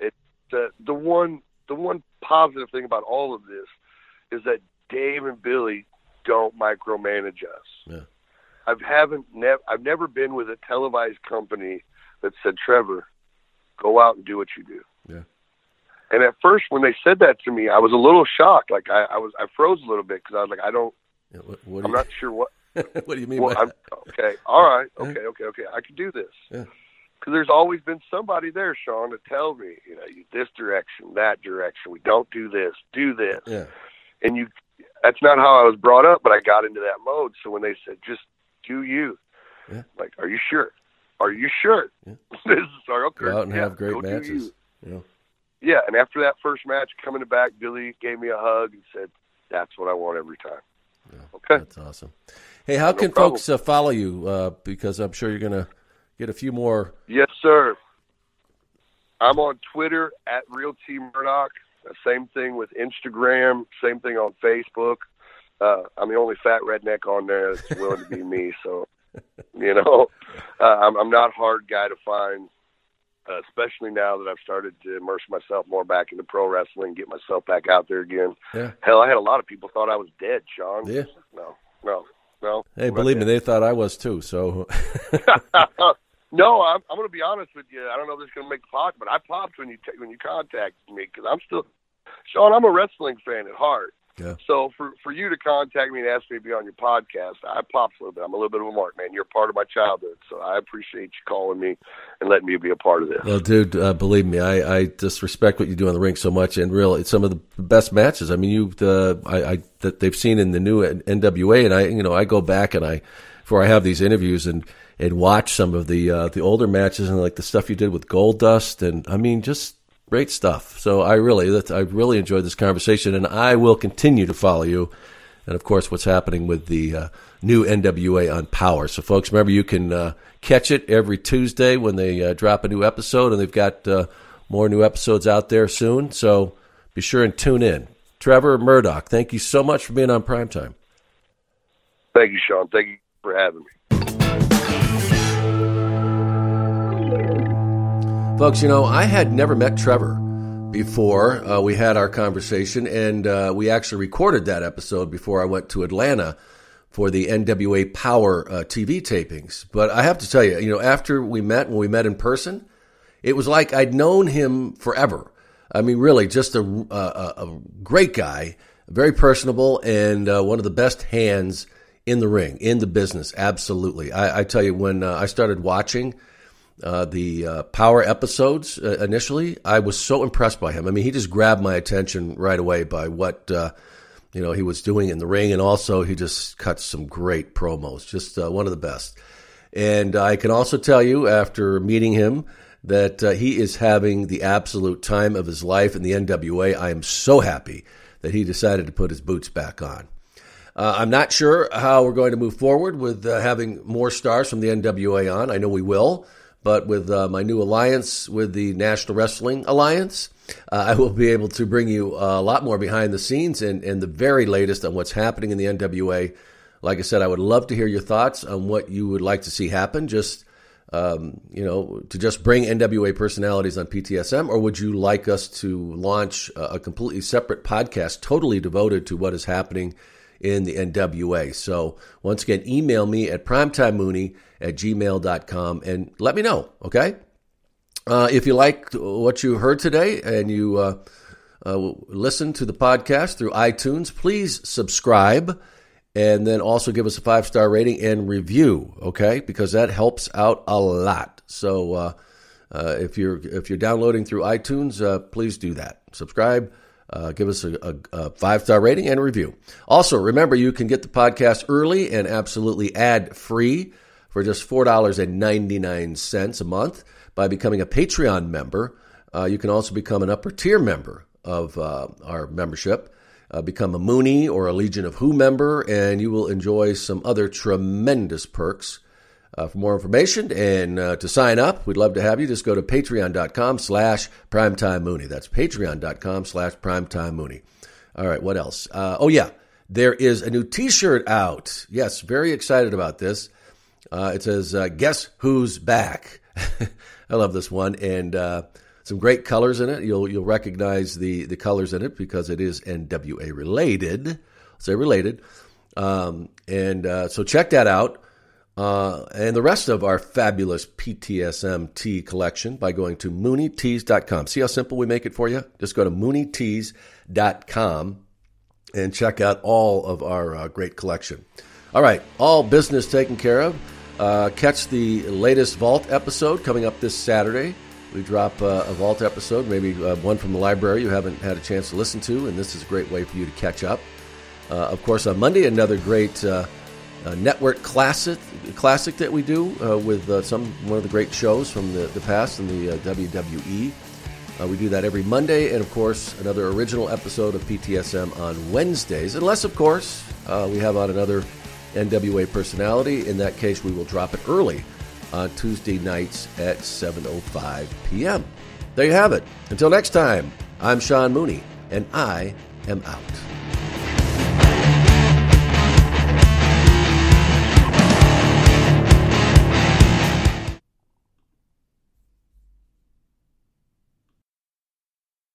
it the the one the one positive thing about all of this is that Dave and Billy don't micromanage us. Yeah. I've haven't never I've never been with a televised company that said, Trevor, go out and do what you do. Yeah. And at first, when they said that to me, I was a little shocked. Like I, I was, I froze a little bit because I was like, I don't, yeah, what, what I'm do not sure what. what do you mean Well, by I'm, that? okay, all right, Yeah. okay, okay, okay. I can do this. Yeah. Because there's always been somebody there, Sean, to tell me, you know, this direction, that direction. We don't do this, do this. Yeah. And you, that's not how I was brought up, but I got into that mode. So when they said, just do you, Yeah. like, are you sure? Are you sure? Yeah. this is our okay. Go out and yeah, have great matches. You? Yeah, and after that first match, coming back, Billy gave me a hug and said, "That's what I want every time." Okay. That's awesome. Hey, how can problem. folks uh, follow you? Uh, because I'm sure you're going to get a few more. Yes, sir. I'm on Twitter at Real T Murdoch. Uh, Same thing with Instagram. Same thing on Facebook. Uh, I'm the only fat redneck on there that's willing to be me. So, you know, uh, I'm, I'm not a hard guy to find, uh, especially now that I've started to immerse myself more back into pro wrestling, get myself back out there again. Yeah. Hell, I had a lot of people thought I was dead, Sean. Yeah. No, no, no. Hey, believe me, they thought I was too. So, no, I'm, I'm going to be honest with you. I don't know if this is going to make the but I popped when you t- when you contacted me because I'm still, Sean. I'm a wrestling fan at heart. Yeah. So for for you to contact me and ask me to be on your podcast, I popped a little bit. I'm a little bit of a mark, man. You're a part of my childhood, so I appreciate you calling me and letting me be a part of this. well, dude, uh, believe me, I, I just respect what you do on the ring so much, and really, it's some of the best matches. I mean, you, the I, I that they've seen in the new NWA, and I, you know, I go back and I, before I have these interviews and and watch some of the uh, the older matches and like the stuff you did with Goldust, and I mean, just great stuff. So I really, that I really enjoyed this conversation, and I will continue to follow you. And of course, what's happening with the uh, new NWA on Power. So, folks, remember you can uh, catch it every Tuesday when they uh, drop a new episode, and they've got uh, more new episodes out there soon. So be sure and tune in. Trevor Murdoch, thank you so much for being on Primetime. Thank you, Sean. Thank you for having me. Folks, you know, I had never met Trevor before uh, we had our conversation, and uh, we actually recorded that episode before I went to Atlanta for the NWA Power uh, TV tapings. But I have to tell you, you know, after we met, when we met in person, it was like I'd known him forever. I mean, really, just a, a, a great guy, very personable, and uh, one of the best hands in the ring, in the business. Absolutely. I, I tell you, when uh, I started watching uh, the uh, Power episodes uh, initially, I was so impressed by him. I mean, he just grabbed my attention right away by what uh, you know he was doing in the ring, and also he just cut some great promos. Just uh, one of the best. And I can also tell you, after meeting him, that he is having the absolute time of his life in the NWA. I am so happy that he decided to put his boots back on. Uh, I'm not sure how we're going to move forward with uh, having more stars from the NWA on. I know we will, but with uh, my new alliance with the National Wrestling Alliance, uh, I will be able to bring you a lot more behind the scenes and, and the very latest on what's happening in the NWA. Like I said, I would love to hear your thoughts on what you would like to see happen. Just um, you know, to just bring NWA personalities on PTSM, or would you like us to launch a, a completely separate podcast totally devoted to what is happening in the NWA? So, once again, email me at primetimemooney at gmail.com and let me know, okay? Uh, if you like what you heard today and you uh, uh, listen to the podcast through iTunes, please subscribe and then also give us a five star rating and review, okay? Because that helps out a lot. So uh, uh, if you're if you're downloading through iTunes, uh, please do that. Subscribe. Uh, give us a, a, a five star rating and review. Also, remember you can get the podcast early and absolutely ad free for just $4.99 a month by becoming a Patreon member. Uh, you can also become an upper tier member of uh, our membership. Uh, become a Mooney or a Legion of Who member, and you will enjoy some other tremendous perks. Uh, for more information and uh, to sign up, we'd love to have you. Just go to patreon.com slash primetime Mooney. That's patreon.com slash primetime Mooney. All right, what else? Uh, oh, yeah, there is a new t-shirt out. Yes, very excited about this. Uh, it says, uh, Guess Who's Back? I love this one. And uh, some great colors in it. You'll, you'll recognize the, the colors in it because it is NWA related. Say related. Um, and so check that out. Uh, and the rest of our fabulous PTSM tee collection by going to mooneytees.com. See how simple we make it for you? Just go to mooneytees.com and check out all of our uh, great collection. All right, all business taken care of. Uh, catch the latest Vault episode coming up this Saturday. We drop uh, a Vault episode, maybe uh, one from the library you haven't had a chance to listen to, and this is a great way for you to catch up. Uh, of course, on Monday, another great uh, network classic classic that we do uh, with uh, some one of the great shows from the, the past in the uh, WWE. Uh, we do that every Monday, and of course, another original episode of PTSM on Wednesdays. Unless, of course, uh, we have on another NWA personality. In that case, we will drop it early on Tuesday nights at 7:05 p.m. There you have it. Until next time, I'm Sean Mooney, and I am out.